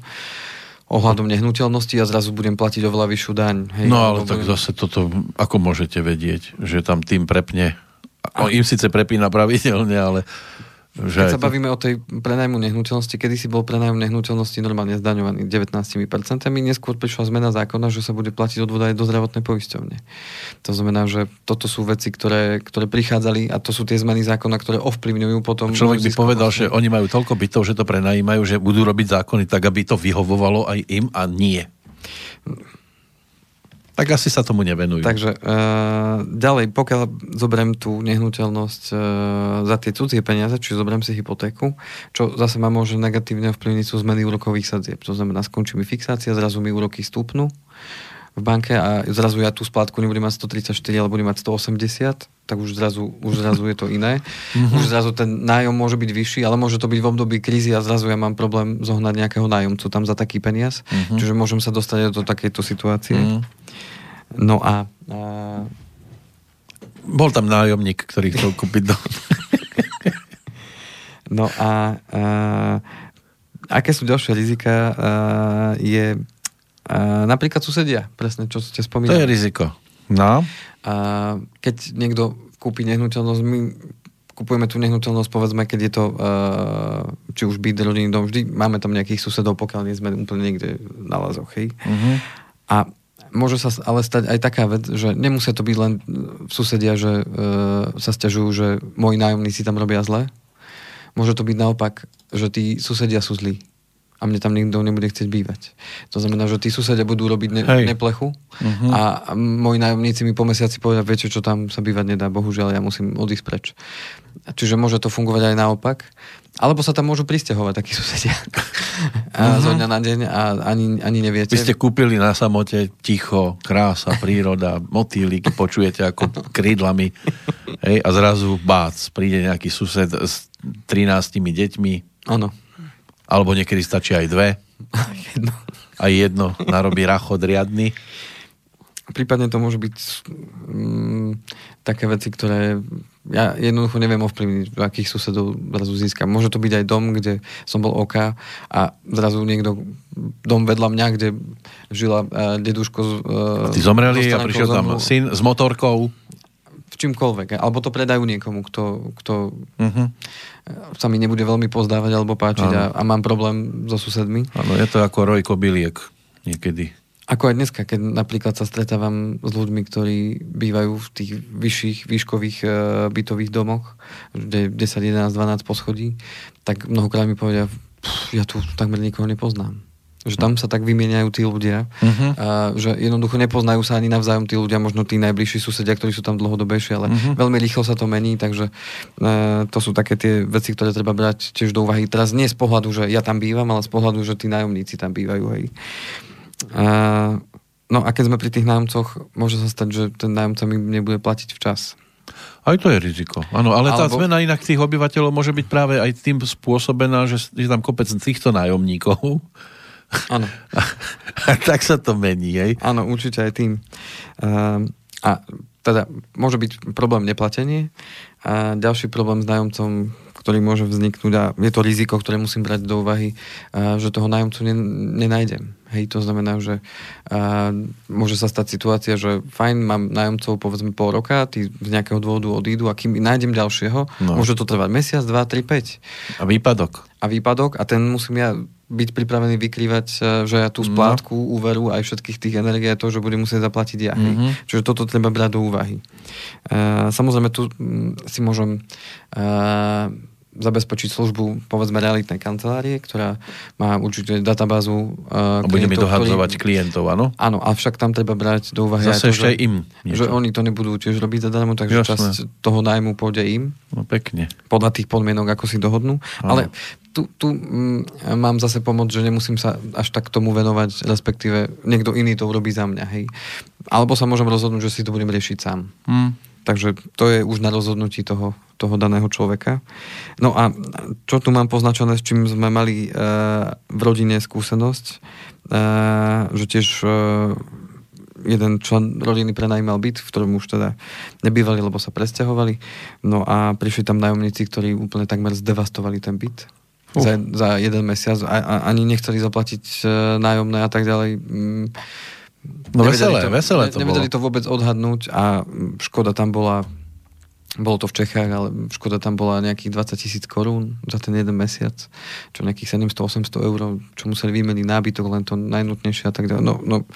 ohľadom nehnuteľnosti a zrazu budem platiť oveľa vyššiu daň. Hej, no ale tak budem... zase toto, ako môžete vedieť, že tam tým prepne a... im síce prepína pravidelne, ale že Keď sa bavíme o tej prenajmu nehnuteľnosti, kedy si bol prenajm nehnuteľnosti normálne zdaňovaný 19%, neskôr prišla zmena zákona, že sa bude platiť odvod aj do zdravotnej poisťovne. To znamená, že toto sú veci, ktoré, ktoré prichádzali a to sú tie zmeny zákona, ktoré ovplyvňujú potom... Človek by povedal, že oni majú toľko bytov, že to prenajímajú, že budú robiť zákony tak, aby to vyhovovalo aj im a nie. Tak asi sa tomu nevenujú. Takže uh, ďalej, pokiaľ zoberiem tú nehnuteľnosť uh, za tie cudzie peniaze, čiže zoberiem si hypotéku, čo zase ma môže negatívne ovplyvniť sú zmeny úrokových sadzieb. To znamená, skončí mi fixácia, zrazu mi úroky stúpnu v banke a zrazu ja tú splátku nebudem mať 134, ale budem mať 180, tak už zrazu, už zrazu je to iné. Mm-hmm. Už zrazu ten nájom môže byť vyšší, ale môže to byť v období krízy a zrazu ja mám problém zohnať nejakého nájomcu tam za taký peniaz. Mm-hmm. Čiže môžem sa dostať do takejto situácie. No a, a... Bol tam nájomník, ktorý chcel kúpiť dom. no a, a aké sú ďalšie rizika? A, je a, napríklad susedia, presne, čo ste spomínali. To je riziko. No. A, keď niekto kúpi nehnuteľnosť, my kupujeme tú nehnuteľnosť, povedzme, keď je to, uh, či už byt, rodinný dom, vždy máme tam nejakých susedov, pokiaľ nie sme úplne niekde na lazoch, hej. Uh-huh. A môže sa ale stať aj taká vec, že nemusia to byť len susedia, že uh, sa stiažujú, že moji nájomníci tam robia zle. Môže to byť naopak, že tí susedia sú zlí. A mne tam nikto nebude chcieť bývať. To znamená, že tí susedia budú robiť ne, neplechu uh-huh. a moji nájomníci mi po mesiaci povedia, viete, čo tam sa bývať nedá, bohužiaľ, ja musím odísť preč. Čiže môže to fungovať aj naopak. Alebo sa tam môžu pristahovať takí susedia uh-huh. zo dňa na deň a ani, ani neviete. Vy ste kúpili na samote ticho, krása, príroda, motýliky, počujete ako krídlami hej, a zrazu bác, príde nejaký sused s 13 deťmi. Áno alebo niekedy stačí aj dve. jedno. Aj jedno narobí rachod riadny. Prípadne to môžu byť mm, také veci, ktoré ja jednoducho neviem ovplyvniť, akých susedov zrazu získam. Môže to byť aj dom, kde som bol OK a zrazu niekto, dom vedľa mňa, kde žila uh, deduško z... Uh, a ty zomreli a prišiel tam syn s motorkou čímkoľvek. Alebo to predajú niekomu, kto, kto uh-huh. Sa mi nebude veľmi pozdávať alebo páčiť a, a mám problém so susedmi. Áno, je to ako roj kobyliek niekedy. Ako aj dneska, keď napríklad sa stretávam s ľuďmi, ktorí bývajú v tých vyšších, výškových uh, bytových domoch, kde 10, 11, 12 poschodí, tak mnohokrát mi povedia, ja tu takmer nikoho nepoznám že tam sa tak vymieňajú tí ľudia, uh-huh. a, že jednoducho nepoznajú sa ani navzájom tí ľudia, možno tí najbližší susedia, ktorí sú tam dlhodobejšie, ale uh-huh. veľmi rýchlo sa to mení, takže e, to sú také tie veci, ktoré treba brať tiež do úvahy. Teraz nie z pohľadu, že ja tam bývam, ale z pohľadu, že tí nájomníci tam bývajú. Hej. A, no a keď sme pri tých nájomcoch, môže sa stať, že ten nájomca mi nebude platiť včas. Aj to je riziko. Áno, ale tá Alebo... zmena inak tých obyvateľov môže byť práve aj tým spôsobená, že je tam kopec týchto nájomníkov, Áno. A tak sa to mení, hej? Áno, určite aj tým. Uh, a teda môže byť problém neplatenie a ďalší problém s nájomcom, ktorý môže vzniknúť a je to riziko, ktoré musím brať do úvahy, uh, že toho nájomcu nenájdem. Hej, to znamená, že uh, môže sa stať situácia, že fajn, mám nájomcov povedzme pol roka, tí z nejakého dôvodu odídu a kým nájdem ďalšieho, no. môže to trvať mesiac, dva, tri, päť. A výpadok. A výpadok a ten musím ja byť pripravený vykrývať, e, že ja tú no. splátku no. úveru aj všetkých tých energií to, že budem musieť zaplatiť ja. Mm-hmm. Čiže toto treba brať do úvahy. Uh, samozrejme, tu mm, si môžem uh, zabezpečiť službu, povedzme, realitnej kancelárie, ktorá má určite databázu uh, A bude mi dohadzovať ktorý... klientov, áno? Áno, avšak tam treba brať do úvahy Zase aj to, ešte že, im niečo. že oni to nebudú tiež robiť zadarmo, takže Jasné. časť toho nájmu pôjde im. No pekne. Podľa tých podmienok, ako si dohodnú. Áno. Ale tu, tu mm, mám zase pomoc, že nemusím sa až tak tomu venovať, respektíve niekto iný to urobí za mňa, hej. Alebo sa môžem rozhodnúť, že si to budem riešiť sám. Hmm. Takže to je už na rozhodnutí toho, toho daného človeka. No a čo tu mám poznačené, s čím sme mali e, v rodine skúsenosť, e, že tiež e, jeden člen rodiny prenajímal byt, v ktorom už teda nebývali, lebo sa presťahovali. No a prišli tam nájomníci, ktorí úplne takmer zdevastovali ten byt uh. za, za jeden mesiac a, a ani nechceli zaplatiť e, nájomné a tak ďalej. Mm, no veselé, to, veselé to Nevedeli bolo. to vôbec odhadnúť a škoda tam bola bolo to v Čechách, ale škoda tam bola nejakých 20 tisíc korún za ten jeden mesiac, čo nejakých 700-800 eur, čo museli vymeniť nábytok, len to najnutnejšie a tak ďalej. No, no,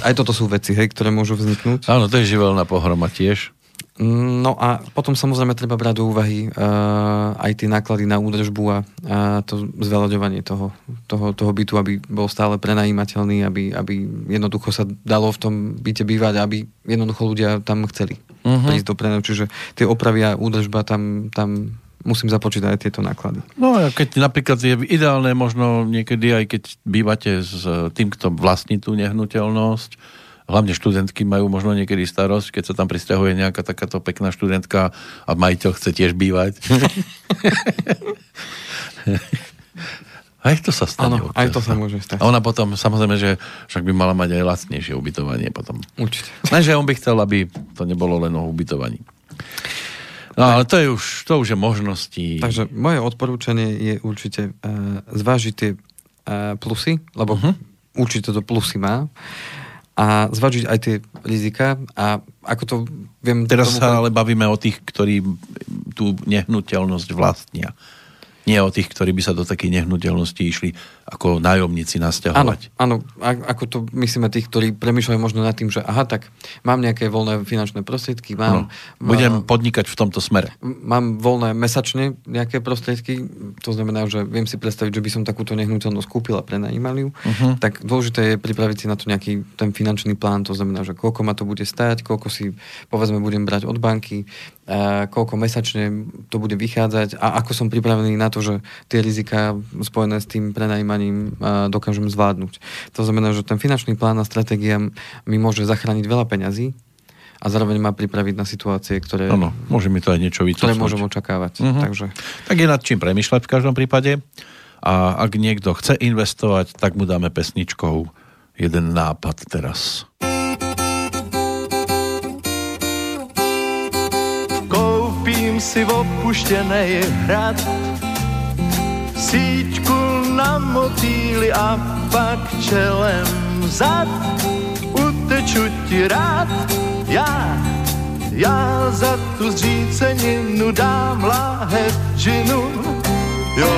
aj toto sú veci, hej, ktoré môžu vzniknúť. Áno, to je živelná pohroma tiež. No a potom samozrejme treba brať do úvahy uh, aj tie náklady na údržbu a, a to zveľaďovanie toho, toho, toho bytu, aby bol stále prenajímateľný, aby, aby jednoducho sa dalo v tom byte bývať, aby jednoducho ľudia tam chceli uh-huh. prísť do prenajú. Čiže tie opravy a údržba tam, tam musím započítať aj tieto náklady. No a keď napríklad je ideálne možno niekedy aj keď bývate s tým, kto vlastní tú nehnuteľnosť, hlavne študentky majú možno niekedy starosť, keď sa tam pristahuje nejaká takáto pekná študentka a majiteľ chce tiež bývať. Aj to sa stane. Áno, aj to sa môže stať. A ona potom, samozrejme, že však by mala mať aj lacnejšie ubytovanie potom. Určite. Lenže on by chcel, aby to nebolo len o ubytovaní. No ale to je už, to už je možnosti. Takže moje odporúčanie je určite uh, zvážiť tie uh, plusy, lebo uh-huh. určite to plusy má a zvažiť aj tie rizika a ako to viem... Teraz tomu... sa ale bavíme o tých, ktorí tú nehnuteľnosť vlastnia. Nie o tých, ktorí by sa do takej nehnuteľnosti išli ako nájomníci nasťahovať. Áno, áno, ako to myslíme tých, ktorí premýšľajú možno nad tým, že aha, tak mám nejaké voľné finančné prostriedky, mám... No, budem podnikať v tomto smere. Mám voľné mesačne nejaké prostriedky, to znamená, že viem si predstaviť, že by som takúto nehnuteľnosť kúpil a prenajímal ju, uh-huh. tak dôležité je pripraviť si na to nejaký ten finančný plán, to znamená, že koľko ma to bude stať, koľko si povedzme budem brať od banky, a koľko mesačne to bude vychádzať a ako som pripravený na to, že tie rizika spojené s tým prenajímaním dokážem zvládnuť. To znamená, že ten finančný plán a stratégia mi môže zachrániť veľa peňazí a zároveň má pripraviť na situácie, ktoré... Áno, môže mi to aj niečo vycofnúť. Ktoré môžem očakávať. Uh-huh. Takže... Tak je nad čím premyšľať v každom prípade. A ak niekto chce investovať, tak mu dáme pesničkou jeden nápad teraz. si v opuštěnej hrad, síťku na motýly a pak čelem zad. Uteču ti rád, já, já za tu zříceninu dám láhev džinu. Jo,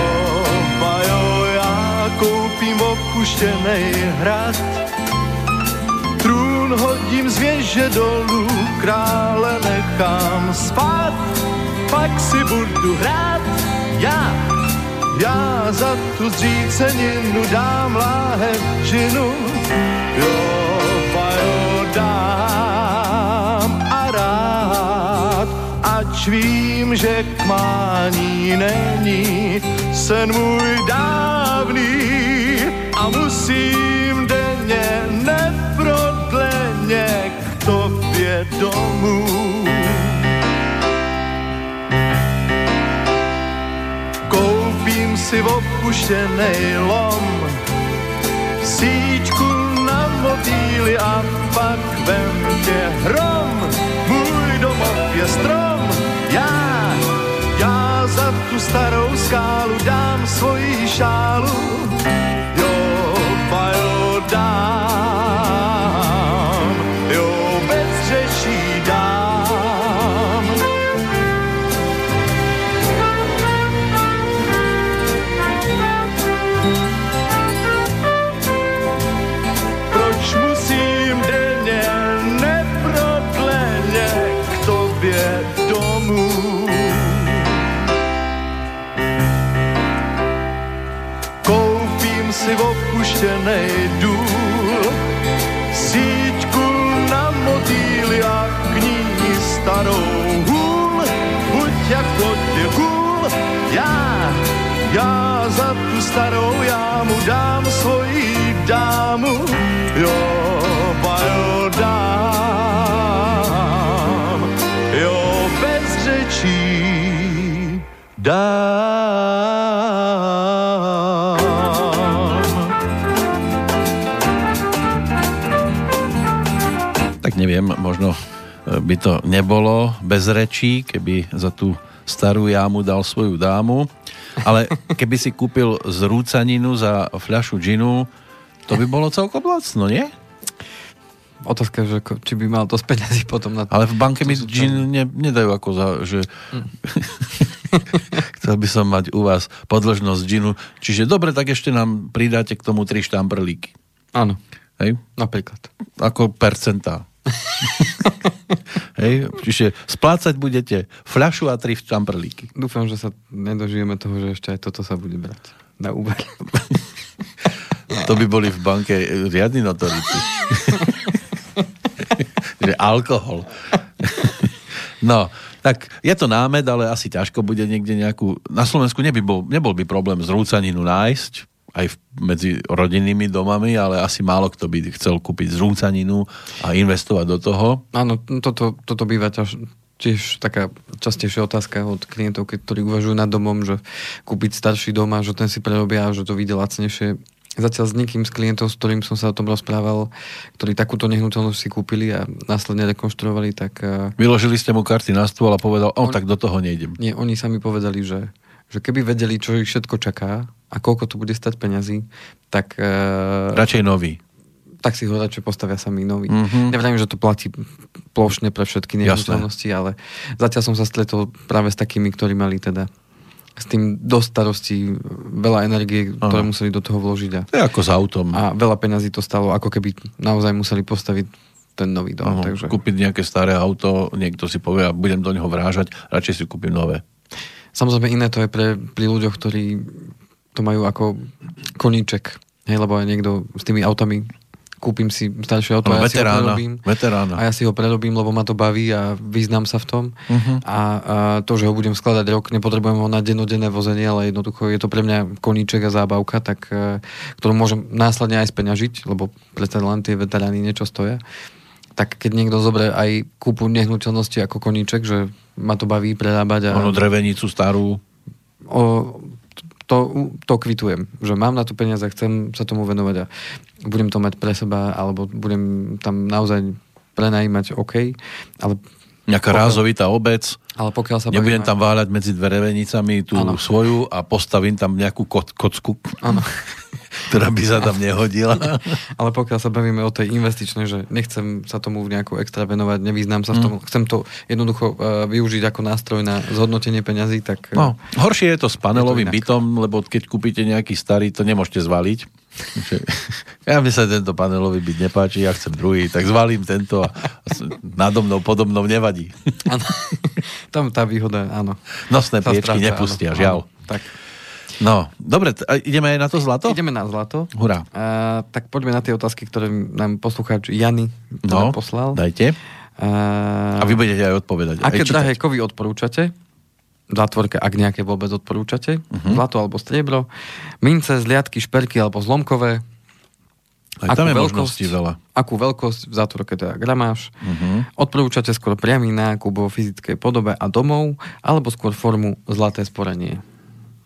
jo, já koupím opuštěnej hrad, trůn hodím z věže dolů, krále nechám spát pak si budu hrát já. Já za tu zříceninu dám láhev žinu, jo, jo, dám a rád, ač vím, že k mání není sen můj dávný a musím denně neprodleně k tobě domů. Si opuštěnej lom, síťku na motýly a pak vem tě hrom. Můj domov je strom, já, já za tu starou skálu dám svoji šálu. Jo, jo, dám, by to nebolo bez rečí, keby za tú starú jámu dal svoju dámu, ale keby si kúpil zrúcaninu za fľašu džinu, to by bolo celkom lacno, nie? Otázka, že či by mal dosť peniazy potom na to. Ale v banke mi džin ne, nedajú ako za, že... Mm. Chcel by som mať u vás podložnosť džinu. Čiže dobre, tak ešte nám pridáte k tomu tri štamprlíky. Áno. Hej? Napríklad. Ako percentá. Hej, čiže splácať budete fľašu a tri čamprlíky. Dúfam, že sa nedožijeme toho, že ešte aj toto sa bude brať na úver. to by boli v banke riadni notorici. že alkohol. no, tak je to námed, ale asi ťažko bude niekde nejakú... Na Slovensku neby bol, nebol by problém zrúcaninu nájsť, aj medzi rodinnými domami, ale asi málo kto by chcel kúpiť zrúcaninu a investovať do toho. Áno, toto, toto býva ťaž, tiež taká častejšia otázka od klientov, ktorí uvažujú nad domom, že kúpiť starší dom a že ten si prerobia že to vyjde lacnejšie. Zatiaľ s nikým z klientov, s ktorým som sa o tom rozprával, ktorí takúto nehnuteľnosť si kúpili a následne rekonštruovali, tak... Eh, Vyložili ste mu karty na stôl a povedal, on, tak do toho nejdem. Nie, oni sami povedali, že, že keby vedeli, čo ich všetko čaká, a koľko to bude stať peňazí, tak... Uh, Radšej nový. Tak si ho radšej postavia sami nový. Mm-hmm. Neviem, že to platí plošne pre všetky nehnuteľnosti, ale zatiaľ som sa stretol práve s takými, ktorí mali teda s tým dosť starostí, veľa energie, ktoré Áno. museli do toho vložiť a, To je ako s autom. a veľa peňazí to stalo, ako keby naozaj museli postaviť ten nový dom. Takže... Kúpiť nejaké staré auto, niekto si povie, a budem do neho vrážať, radšej si kúpim nové. Samozrejme iné to je pre, pri ľuďoch, ktorí to majú ako koníček. Hej, lebo aj niekto s tými autami kúpim si staršie auto Áno, a ja si ho veterána, prerobím. veterána. A ja si ho prerobím, lebo ma to baví a vyznám sa v tom. Mhm. A, a to, že ho budem skladať rok, nepotrebujem ho na dennodenné vozenie, ale jednoducho je to pre mňa koníček a zábavka, tak, e, ktorú môžem následne aj speňažiť, lebo predsa len tie veterány niečo stoja. Tak keď niekto zoberie aj kúpu nehnuteľnosti ako koníček, že ma to baví prerábať a Ono drevenicu starú. o, to, to kvitujem, že mám na to peniaze, chcem sa tomu venovať a budem to mať pre seba, alebo budem tam naozaj prenajímať OK, ale, Nejaká Pokiaľ- rázovitá obec. ale pokiaľ sa Nebudem bavíme- tam váľať medzi drevenicami tú Áno. svoju a postavím tam nejakú ko- kocku, Áno. ktorá by sa tam nehodila. Ale pokiaľ sa bavíme o tej investičnej, že nechcem sa tomu nejako extra venovať, nevyznám sa v Mm. tom, chcem to jednoducho uh, využiť ako nástroj na zhodnotenie peňazí, tak uh, No, horšie je to s panelovým to bytom, lebo keď kúpite nejaký starý, to nemôžete zvaliť. Ja mi sa tento panelový byt nepáči, ja chcem druhý, tak zvalím tento a nado mnou, podobnou nevadí. áno, tam tá výhoda, áno. Nosné Sa priečky stráca, nepustia, áno, žiaľ. áno. Tak, No, dobre, ideme aj na to zlato? ideme na zlato. Hurá. Uh, tak poďme na tie otázky, ktoré nám poslucháč Jany No, poslal. dajte. Uh, A vy budete aj odpovedať. Aké aj čítať. drahé kovy odporúčate? Zátvorke, ak nejaké vôbec odporúčate. Mhm. Uh-huh. Zlato alebo striebro. Mince, zliadky, šperky alebo zlomkové. Aj tam je možností veľa. Akú veľkosť v zátvorke teda gramáž. Uh-huh. Odporúčate skôr priamy nákup vo fyzickej podobe a domov, alebo skôr formu zlaté sporenie.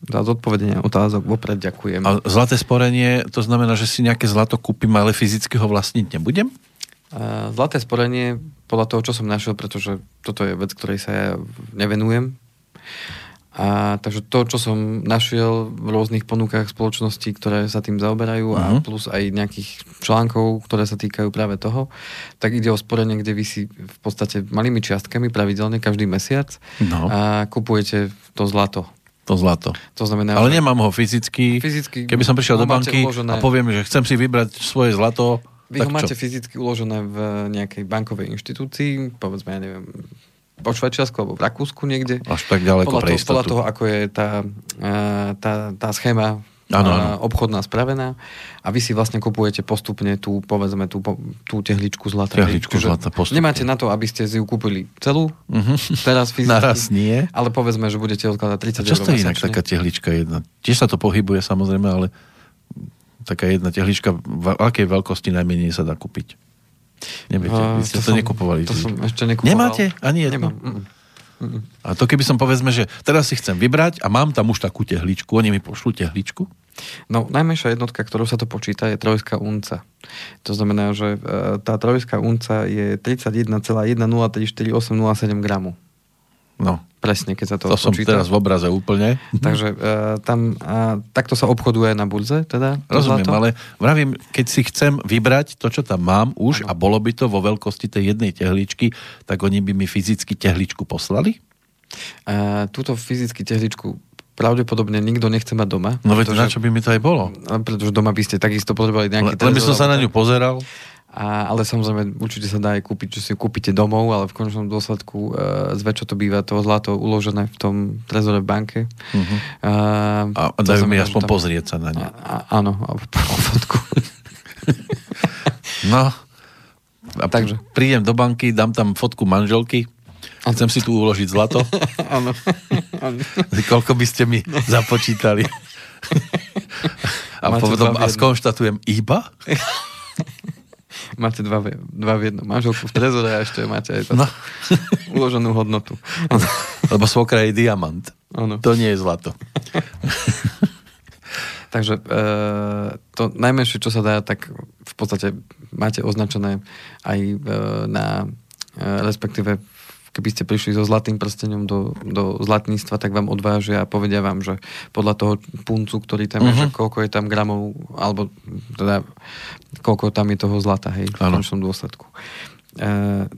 Za zodpovedenie otázok vopred ďakujem. A zlaté sporenie, to znamená, že si nejaké zlato kúpim, ale fyzicky ho vlastniť nebudem? Zlaté sporenie, podľa toho, čo som našiel, pretože toto je vec, ktorej sa ja nevenujem. A takže to, čo som našiel v rôznych ponukách spoločností, ktoré sa tým zaoberajú uh-huh. a Mhm. plus aj nejakých článkov, ktoré sa týkajú práve toho, tak ide o sporenie, kde vy si v podstate malými čiastkami pravidelne každý mesiac No. a kupujete to zlato. To zlato. To znamená, Ale že nemám ho fyzicky. fyzicky Keby som prišiel do banky uložené- a poviem, že chcem si vybrať svoje zlato, Vy ho máte čo? fyzicky uložené v nejakej bankovej inštitúcii, povedzme, ja neviem, po Švajčiarsku alebo v Rakúsku niekde. Až tak ďaleko podľa, pre toho, podľa istotu. toho, ako je tá, a, tá, tá schéma Áno, áno. obchodná spravená a vy si vlastne kupujete postupne tú, povedzme, tú, tú tehličku zlata. Tehličku zlata postupne. Nemáte na to, aby ste si ju kúpili celú, Mhm. teraz fyzicky. Naraz nie. Ale povedzme, že budete odkladať 30 Čo eur stojí inak taká tehlička jedna? Tiež sa to pohybuje samozrejme, ale taká jedna tehlička, v akej veľkosti najmenej sa dá kúpiť? Neviete, A, vy ste to, som- nekupovali. To som ešte nekupoval. Nemáte? Ani jednu? Nemám. A to keby som povedzme, že teraz si chcem vybrať a mám tam už takú tehličku, oni mi pošlú tehličku? No, najmenšia jednotka, ktorou sa to počíta, je trojská unca. To znamená, že e, tá trojská unca je 31,1034807 gramu. No, Presne, keď sa to, to, som počíta. teraz v obraze úplne. Takže e, tam a, takto sa obchoduje na burze, teda. Rozumiem, zlato. ale vravím, keď si chcem vybrať to, čo tam mám už Áno. a bolo by to vo veľkosti tej jednej tehličky, tak oni by mi fyzicky tehličku poslali? A, túto fyzicky tehličku pravdepodobne nikto nechce mať doma. No veď na čo by mi to aj bolo? pretože doma by ste takisto potrebovali nejaký Len by som sa na ňu pozeral. A, ale samozrejme, určite sa dá aj kúpiť, že si kúpite domov, ale v konečnom dôsledku e, zväčša to býva to zlato uložené v tom trezore v banke. Mhm. A, A dajú mi aspoň tam- pozrieť sa na ňu. A, a, áno, a fotku. No. A Takže. prídem do banky, dám tam fotku manželky a chcem si tu uložiť zlato. áno. Koľko by ste mi započítali? A, Máte potom, a skonštatujem iba? Máte dva, v- dva v jednom. Manželku v trezore a ešte máte aj No. uloženú hodnotu. Áno. Lebo svokra je diamant. áno. To nie je zlato. Takže e, to najmenšie, čo sa dá, tak v podstate máte označené aj e, na, e, respektíve keby ste prišli so zlatým prstenom do, do zlatníctva, tak vám odvážia a povedia vám, že podľa toho puncu, ktorý tam je, Mhm. že koľko je tam gramov, alebo teda koľko tam je toho zlata, hej, v končnom dôsledku. E,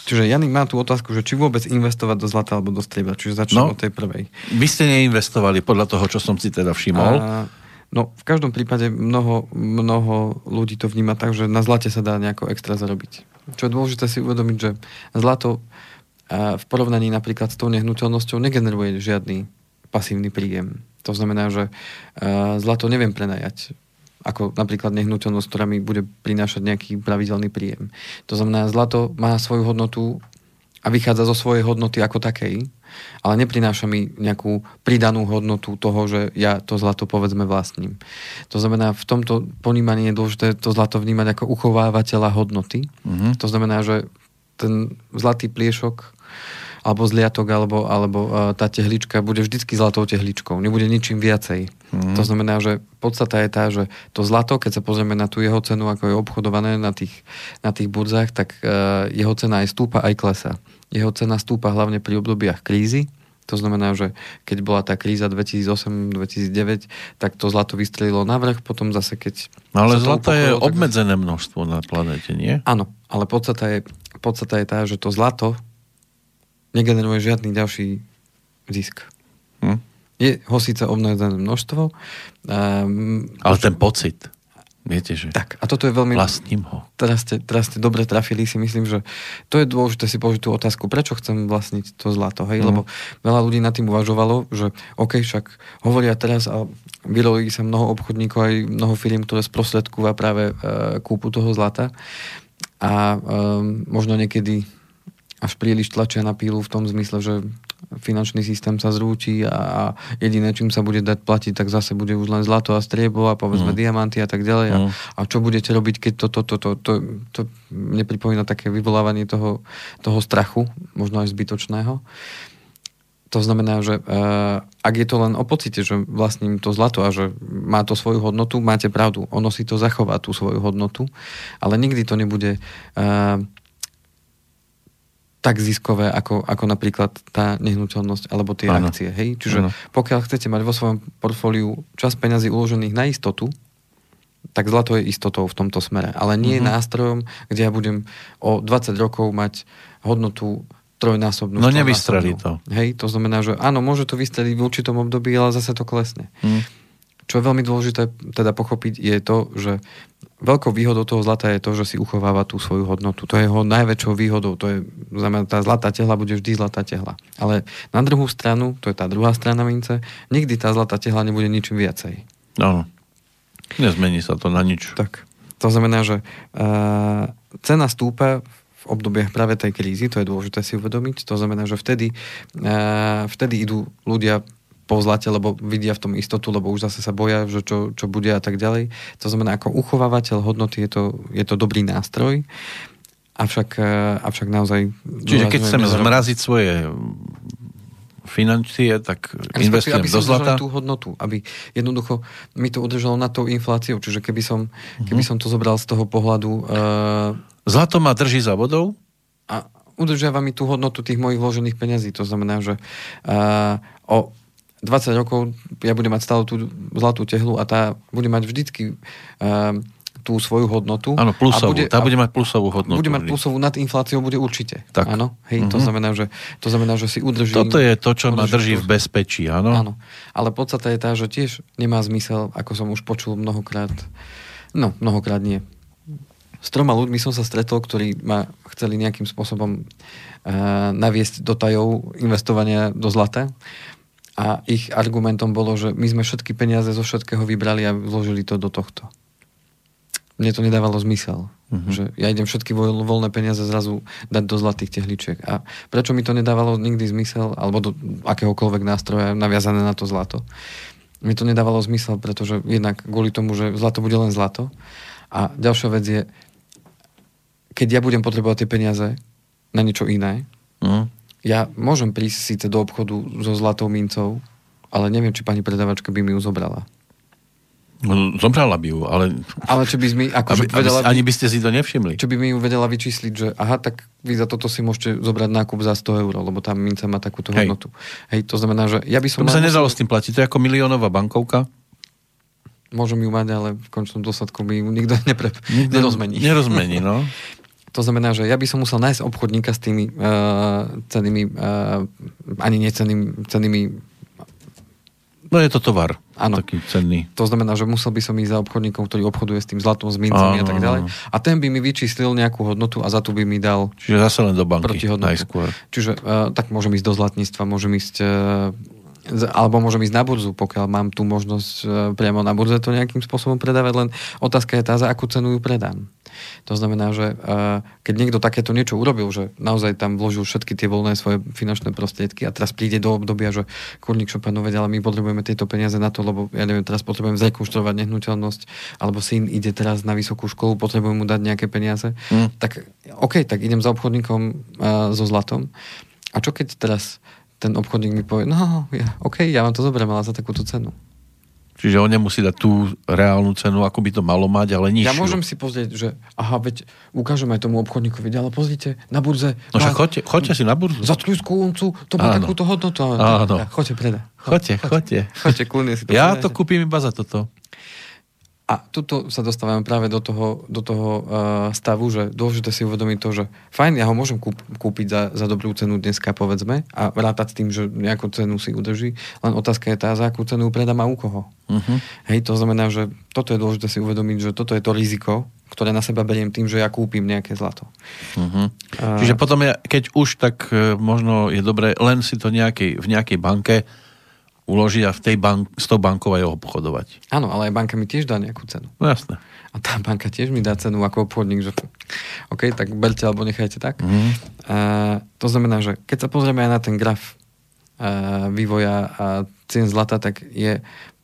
Čiže Jany má tú otázku, že či vôbec investovať do zlata alebo do striebra. Čiže začnem No. od tej prvej. Vy ste neinvestovali podľa toho, čo som si teda všimol. A, no, v každom prípade mnoho, mnoho ľudí to vníma tak, že na zlate sa dá nejako extra zarobiť. Čo je dôležité si uvedomiť, že zlato v porovnaní napríklad s tou nehnuteľnosťou negeneruje žiadny pasívny príjem. To znamená, že a, zlato neviem prenajať ako napríklad nehnuteľnosť, ktorá mi bude prinášať nejaký pravidelný príjem. To znamená, zlato má svoju hodnotu a vychádza zo svojej hodnoty ako takej, ale neprináša mi nejakú pridanú hodnotu toho, že ja to zlato povedzme vlastním. To znamená, v tomto ponímaní je dôležité to zlato vnímať ako uchovávateľa hodnoty. Mhm. To znamená, že ten zlatý pliešok alebo zliatok, alebo, alebo uh, tá tehlička bude vždycky zlatou tehličkou. Nebude ničím viacej. Mm. To znamená, že podstata je tá, že to zlato, keď sa pozrieme na tú jeho cenu, ako je obchodované na tých, na tých burzách, tak uh, jeho cena aj stúpa, aj klesa. Jeho cena stúpa hlavne pri obdobiach krízy, to znamená, že keď bola tá kríza 2008-2009, tak to zlato vystrelilo navrh, potom zase keď... No ale zlata je tak- obmedzené množstvo na planete, nie? Áno, ale podstata je, podstata je tá, že to zlato negeneruje žiadny ďalší zisk. Hm? Je ho síce obmedzené množstvo. Um, Ale ten pocit, viete, že tak, a toto je veľmi... vlastním ho. Teraz ste, teraz ste dobre trafili, si myslím, že to je dôležité si položiť tú otázku, prečo chcem vlastniť to zlato, hej? Mhm. Lebo veľa ľudí nad tým uvažovalo, že OK, však hovoria teraz a vyrolí sa mnoho obchodníkov, aj mnoho firiem, ktoré sprostredkúva práve e, kúpu toho zlata a e, možno niekedy až príliš tlačia na pílu v tom zmysle, že finančný systém sa zrúti a, a jediné, čím sa bude dať platiť, tak zase bude už len zlato a striebo a povedzme Mm. diamanty a tak ďalej. A, Mm. a čo budete robiť, keď toto, toto, to, to, to mne pripomína také vyvolávanie toho, toho strachu, možno aj zbytočného. To znamená, že uh, ak je to len o pocite, že vlastním to zlato a že má to svoju hodnotu, máte pravdu. Ono si to zachová tú svoju hodnotu, ale nikdy to nebude uh, tak ziskové, ako, ako napríklad tá nehnuteľnosť alebo tie Áno. akcie. Hej? Čiže Áno. pokiaľ chcete mať vo svojom portfóliu čas peňazí uložených na istotu, tak zlato je istotou v tomto smere. Ale nie Mhm. mm-hmm. nástrojom, kde ja budem o 20 rokov mať hodnotu trojnásobnú. No nevystrelí to. Hej, to znamená, že áno, môže to vystreliť v určitom období, ale zase to klesne. Hm. Čo je veľmi dôležité teda pochopiť je to, že veľkou výhodou toho zlata je to, že si uchováva tú svoju hodnotu. To je jeho najväčšou výhodou. To je, znamená, tá zlatá tehla bude vždy zlatá tehla. Ale na druhú stranu, to je tá druhá strana mince, nikdy tá zlatá tehla nebude ničím viacej. Áno. Nezmení sa to na nič. Tak. To znamená, že uh, cena stúpa v obdobiach práve tej krízy, to je dôležité si uvedomiť. To znamená, že vtedy, uh, vtedy idú ľudia po zlate, lebo vidia v tom istotu, lebo už zase sa boja, že čo, čo bude a tak ďalej. To znamená, ako uchovávateľ hodnoty je to, je to dobrý nástroj, avšak, uh, avšak naozaj... Čiže keď chceme nezarobí- zmraziť svoje financie, tak investujem do zlata. tú hodnotu, aby jednoducho mi to udržalo nad tou infláciou. Čiže keby som, keby som to zobral z toho pohľadu uh, Zlato ma drží za vodou? a udržiava mi tú hodnotu tých mojich vložených peňazí. To znamená, že uh, o 20 rokov ja budem mať stále tú zlatú tehlu a tá bude mať vždycky uh, tú svoju hodnotu. Áno, plusovú. A tá bude mať plusovú hodnotu. bude mať plusovú nad infláciou, bude určite. Tak. Áno, hej, to, Mhm. znamená, že, to znamená, že si udržím... Toto je to, čo ma drží v bezpečí, áno? Áno, ale podstata je tá, že tiež nemá zmysel, ako som už počul mnohokrát, no, mnohokrát nie. S troma ľuďmi som sa stretol, ktorí ma chceli nejakým spôsobom uh, naviesť do tajov investovania do zlata a ich argumentom bolo, že my sme všetky peniaze zo všetkého vybrali a vložili to do tohto. Mne to nedávalo zmysel. Mm-hmm. Že ja idem všetky voľ, voľné peniaze zrazu dať do zlatých tehličiek. A prečo mi to nedávalo nikdy zmysel, alebo do akéhokoľvek nástroja naviazané na to zlato? Mi to nedávalo zmysel, pretože jednak kvôli tomu, že zlato bude len zlato. A ďalšia vec je, keď ja budem potrebovať tie peniaze na niečo iné, Hm? Ja môžem prísť síce do obchodu so zlatou mincov, ale neviem, či pani predavačka by mi ju zobrala. No, Zobrala by ju, ale Ale či by mi, aby, akože aby, ani by ste si to nevšimli. čo by mi ju vedela vyčísliť, že aha, tak vy za toto si môžete zobrať nákup za 100 eur, lebo tá minca má takúto Hej. hodnotu. Hej, to znamená, že ja by som... To by sa mal- nedalo s tým platiť. To je ako miliónová bankovka. Môžem ju mať, ale v končnom dôsledku mi ju nikto nepre... nerozmení. Nerozmení, no. To znamená, že ja by som musel nájsť obchodníka s tými uh, cenými, uh, ani necenými, cenými No je to tovar. Áno. Taký cenný. To znamená, že musel by som ísť za obchodníkom, ktorý obchoduje s tým zlatom, s mincami a tak ďalej. A ten by mi vyčíslil nejakú hodnotu a za to by mi dal Čiže zase len do banky najskôr. Čiže uh, tak môžem ísť do zlatníctva, môžem ísť uh, alebo môžem ísť na burzu, pokiaľ mám tú možnosť uh, priamo na burze to nejakým spôsobom predávať, len otázka je tá, za akú cenu ju predám. To znamená, že uh, keď niekto takéto niečo urobil, že naozaj tam vložil všetky tie voľné svoje finančné prostriedky a teraz príde do obdobia, že kurník Chopinov vedia, ale my potrebujeme tieto peniaze na to, lebo ja neviem, teraz potrebujem zrekonštruovať nehnuteľnosť, alebo syn ide teraz na vysokú školu, potrebujem mu dať nejaké peniaze, Mm. tak OK, tak idem za obchodníkom uh, so zlatom. A čo keď teraz ten obchodník mi povie, no, ja, OK, ja vám to zoberiem, ale za takúto cenu. Čiže on nemusí dať tú reálnu cenu, ako by to malo mať, ale nižšiu. Ja môžem si pozrieť, že aha, veď ukážem aj tomu obchodníkovi, ale pozrite, na burze No však má choďte, choďte si na burzu. za trúskú uncu, to má Áno. takúto hodnotu. Áno. Tak, Choďte, predaj. Choďte, choďte. Choďte, kľudne si to Ja predajte. to kúpim iba za toto. A tuto sa dostávame práve do toho, do toho uh, stavu, že dôležité si uvedomiť to, že fajn, ja ho môžem kúp, kúpiť za, za dobrú cenu dneska, povedzme, a rátať s tým, že nejakú cenu si udrží, len otázka je tá, za akú cenu predám a u koho. Uh-huh. Hej, to znamená, že toto je dôležité si uvedomiť, že toto je to riziko, ktoré na seba beriem tým, že ja kúpim nejaké zlato. Uh-huh. A- Čiže potom, je, keď už, tak e, možno je dobré len si to nejakej, v nejakej banke uložiť a v tej bank, s tou bankou aj obchodovať. Áno, ale aj banka mi tiež dá nejakú cenu. No jasné. A tá banka tiež mi dá cenu ako obchodník, že OK, tak berte alebo nechajte tak. Mhm. A, to znamená, že keď sa pozrieme aj na ten graf a, vývoja a cien zlata, tak je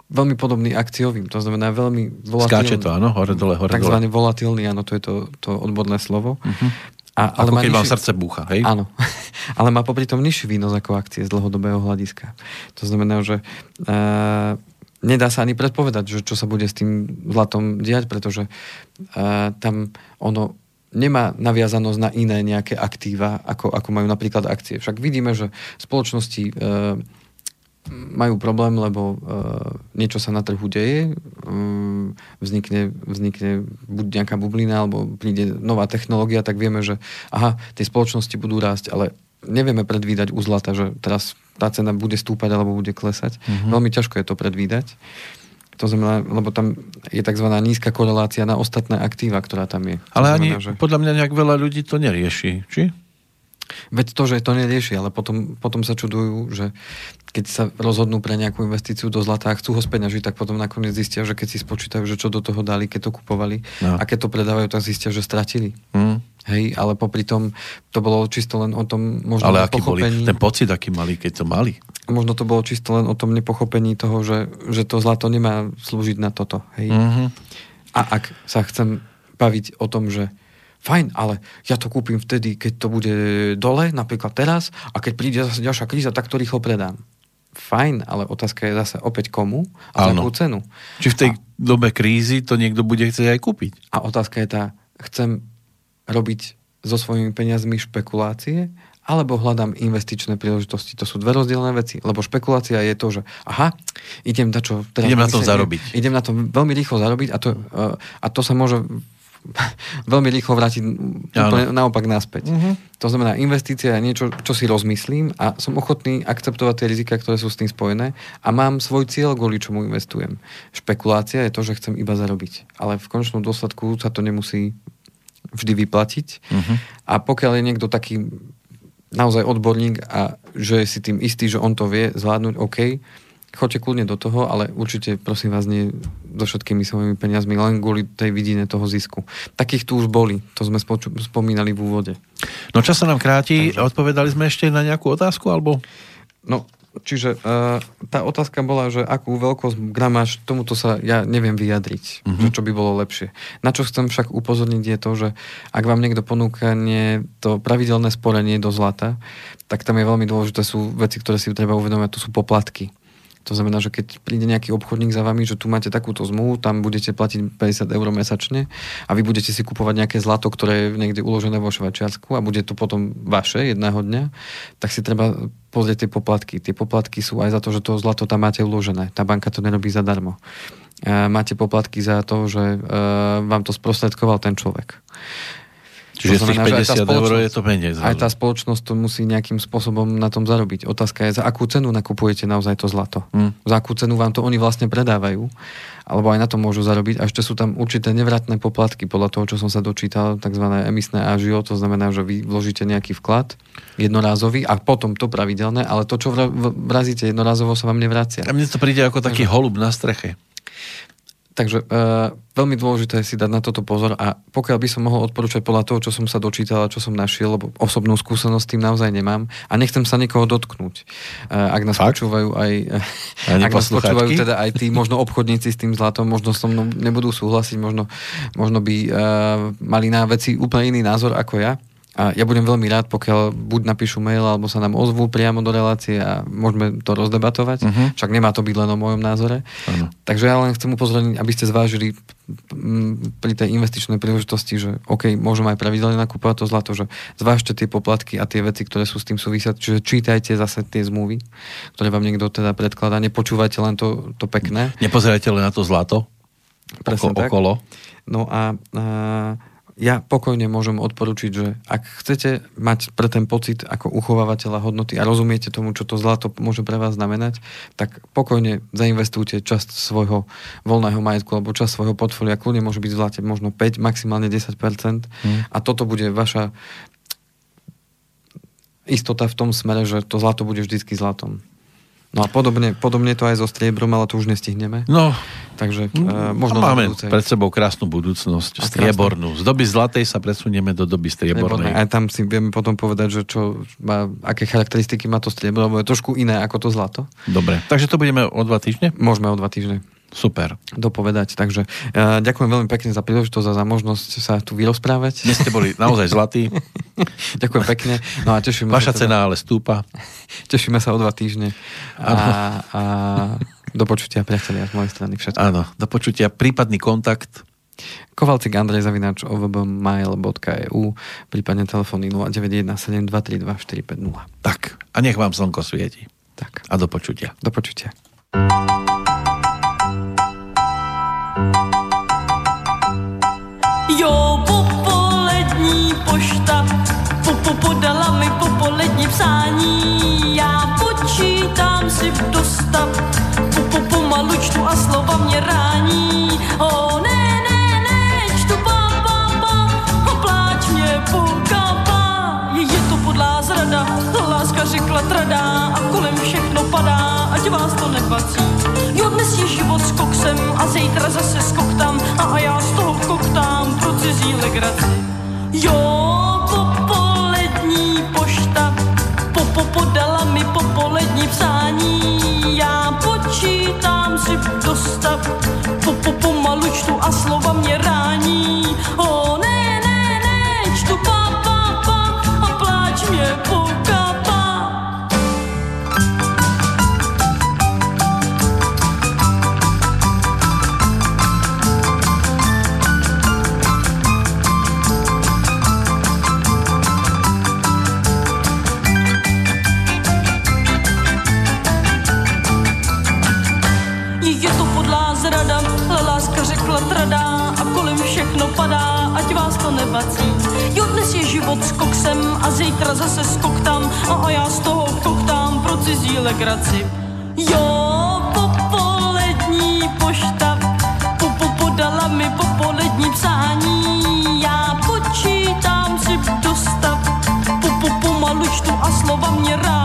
veľmi podobný akciovým. To znamená veľmi volatilný. Skáče to, áno? Hore, dole, hore, dole. volatilný, áno, to je to, to odborné slovo. Mhm. A, Ako má keď vám nižší- srdce búcha, hej? Áno, ale má popri tom nižší výnos ako akcie z dlhodobého hľadiska. To znamená, že uh, nedá sa ani predpovedať, že čo sa bude s tým zlatom diať, pretože uh, tam ono nemá naviazanosť na iné nejaké aktíva, ako, ako majú napríklad akcie. Však vidíme, že spoločnosti uh, majú problém, lebo uh, niečo sa na trhu deje, um, vznikne, vznikne buď nejaká bublina, alebo príde nová technológia, tak vieme, že aha, tie spoločnosti budú rásť, ale nevieme predvídať u zlata, že teraz tá cena bude stúpať alebo bude klesať. Mm-hmm. Veľmi ťažko je to predvídať. To znamená, lebo tam je tzv. nízka korelácia na ostatné aktíva, ktorá tam je. Ale ani, znamená, že... podľa mňa nejak veľa ľudí to nerieši, či? Veď to, že to nerieši, ale potom, potom sa čudujú, že keď sa rozhodnú pre nejakú investíciu do zlata a chcú ho speňažiť, tak potom nakoniec zistia, že keď si spočítajú, že čo do toho dali, keď to kupovali No. a keď to predávajú, tak zistia, že stratili. Hm. Hej, ale popri tom to bolo čisto len o tom možno Ale aký boli, nepochopení. ten pocit, aký mali, keď to mali. Možno to bolo čisto len o tom nepochopení toho, že, že to zlato nemá slúžiť na toto. Hej. Mhm. A ak sa chcem baviť o tom, že fajn, ale ja to kúpim vtedy, keď to bude dole, napríklad teraz, a keď príde zase ďalšia kríza, tak to rýchlo predám. Fajn, ale otázka je zase opäť komu a za Áno. akú cenu. Či v tej dobe krízy to niekto bude chcieť aj kúpiť. A otázka je tá, chcem robiť so svojimi peniazmi špekulácie, alebo hľadám investičné príležitosti. To sú dve rozdielne veci. Lebo špekulácia je to, že aha, idem na čo teraz... Idem na tom zarobiť. Idem na to veľmi rýchlo zarobiť a to, uh, a to sa môže veľmi rýchlo vrátiť úplne naopak naspäť. Mhm. To znamená, investícia je niečo, čo si rozmyslím a som ochotný akceptovať tie rizika, ktoré sú s tým spojené a mám svoj cieľ, kvôli čomu investujem. Špekulácia je to, že chcem iba zarobiť. Ale v končnom dôsledku sa to nemusí vždy vyplatiť. Mhm. A pokiaľ je niekto taký naozaj odborník a že je si tým istý, že on to vie zvládnuť, OK, choďte kľudne do toho, ale určite prosím vás nie so všetkými svojimi peniazmi, len kvôli tej vidine toho zisku. Takých tu už boli, to sme spoču- spomínali v úvode. No čas sa nám kráti, odpovedali sme ešte na nejakú otázku, alebo? No, čiže uh, tá otázka bola, že akú veľkosť gramáž, tomuto sa ja neviem vyjadriť, mm-hmm. že čo by bolo lepšie. Na čo chcem však upozorniť je to, že ak vám niekto ponúka nie to pravidelné sporenie do zlata, tak tam je veľmi dôležité, sú veci, ktoré si treba uvedomiť, to sú poplatky. To znamená, že keď príde nejaký obchodník za vami, že tu máte takúto zmluvu, tam budete platiť 50 eur mesačne a vy budete si kupovať nejaké zlato, ktoré je niekde uložené vo Švajčiarsku a bude to potom vaše jedného dňa, tak si treba pozrieť tie poplatky. Tie poplatky sú aj za to, že to zlato tam máte uložené. Tá banka to nerobí zadarmo. E, Máte poplatky za to, že e, vám to sprostredkoval ten človek. Čiže To z tých znamená, aj tá 50 eur je to menej. Aj tá spoločnosť to musí nejakým spôsobom na tom zarobiť. Otázka je, za akú cenu nakupujete naozaj to zlato. Hm. Za akú cenu vám to oni vlastne predávajú, alebo aj na to môžu zarobiť. A ešte sú tam určité nevratné poplatky, podľa toho, čo som sa dočítal, tzv. emisné ážio, to znamená, že vy vložíte nejaký vklad jednorázový a potom to pravidelné, ale to, čo vrazíte jednorázovo, sa vám nevracia. A mne to príde ako taký holub na streche. Takže uh, veľmi dôležité je si dať na toto pozor a pokiaľ by som mohol odporúčať podľa toho, čo som sa dočítal a čo som našiel, lebo osobnú skúsenosť s tým naozaj nemám a nechcem sa nikoho dotknúť. Uh, ak nás Fakt? počúvajú aj, Ani ak nás počúvajú teda aj tí možno obchodníci s tým zlatom, možno so mnou nebudú súhlasiť, možno, možno by uh, mali na veci úplne iný názor ako ja. A ja budem veľmi rád, pokiaľ buď napíšu mail, alebo sa nám ozvú priamo do relácie a môžeme to rozdebatovať. Mhm. Však nemá to byť len o mojom názore. Áno. Takže ja len chcem upozorniť, aby ste zvážili mm, pri tej investičnej príležitosti, že OK, môžem aj pravidelne nakúpovať to zlato, že zvážte tie poplatky a tie veci, ktoré sú s tým súvisia, čiže čítajte zase tie zmluvy, ktoré vám niekto teda predkladá, nepočúvajte len to, to pekné. Nepozerajte len na to zlato Presne oko, tak. okolo. No a, a ja pokojne môžem odporučiť, že ak chcete mať pre ten pocit ako uchovávateľa hodnoty a rozumiete tomu, čo to zlato môže pre vás znamenať, tak pokojne zainvestujte časť svojho voľného majetku alebo časť svojho portfólia. Kľudne môže byť v zlate možno 5, maximálne 10% Hmm. a toto bude vaša istota v tom smere, že to zlato bude vždycky zlatom. No a podobne, podobne to aj so striebrom, ale to už nestihneme. No, Takže uh, možno máme budúce. pred sebou krásnu budúcnosť, A striebornú. Z doby zlatej sa presunieme do doby striebornej. Aj tam si vieme potom povedať, že čo má, aké charakteristiky má to striebro, lebo je trošku iné ako to zlato. Dobre, takže to budeme o dva týždne? Môžeme o dva týždne Super. dopovedať. Takže uh, ďakujem veľmi pekne za príležitosť a za možnosť sa tu vyrozprávať. Dnes ste boli naozaj zlatí. ďakujem pekne. No a tešíme Vaša sa, teda, cena ale stúpa. tešíme sa o dva týždne. A, a do počutia, priatelia, z mojej strany všetko. Áno, do počutia. Prípadný kontakt. Kovalcik Andrej Zavinač ovbmail.eu prípadne telefóny 0917232450. Tak, a nech vám slnko svieti. Tak, A do počutia. do počutia. Psání. Já počítám si dostat, po, po, pomalu čtu a slova mě rání. O ne, ne, ne, čtu pa, pa, pa, a pláč mě pokapá. Je, to podlá zrada, láska řekla tradá a kolem všechno padá, ať vás to nepatří. Jo, dnes je život s koksem a zítra zase skoktám a, a já z toho koktám pro cizí legraci. Jo, podala mi popolední psání. Já počítám si dostat, po, po, pomalu čtu a slova mě rání. Nebací. Jo, dnes je život s koksem a zítra zase skoktám a, a já z toho koktám pro cizí legraci. Jo, popolední pošta po, po, podala mi popolední psání. Já počítám si dostat, po, po, pomalu čtu a slova mě rání.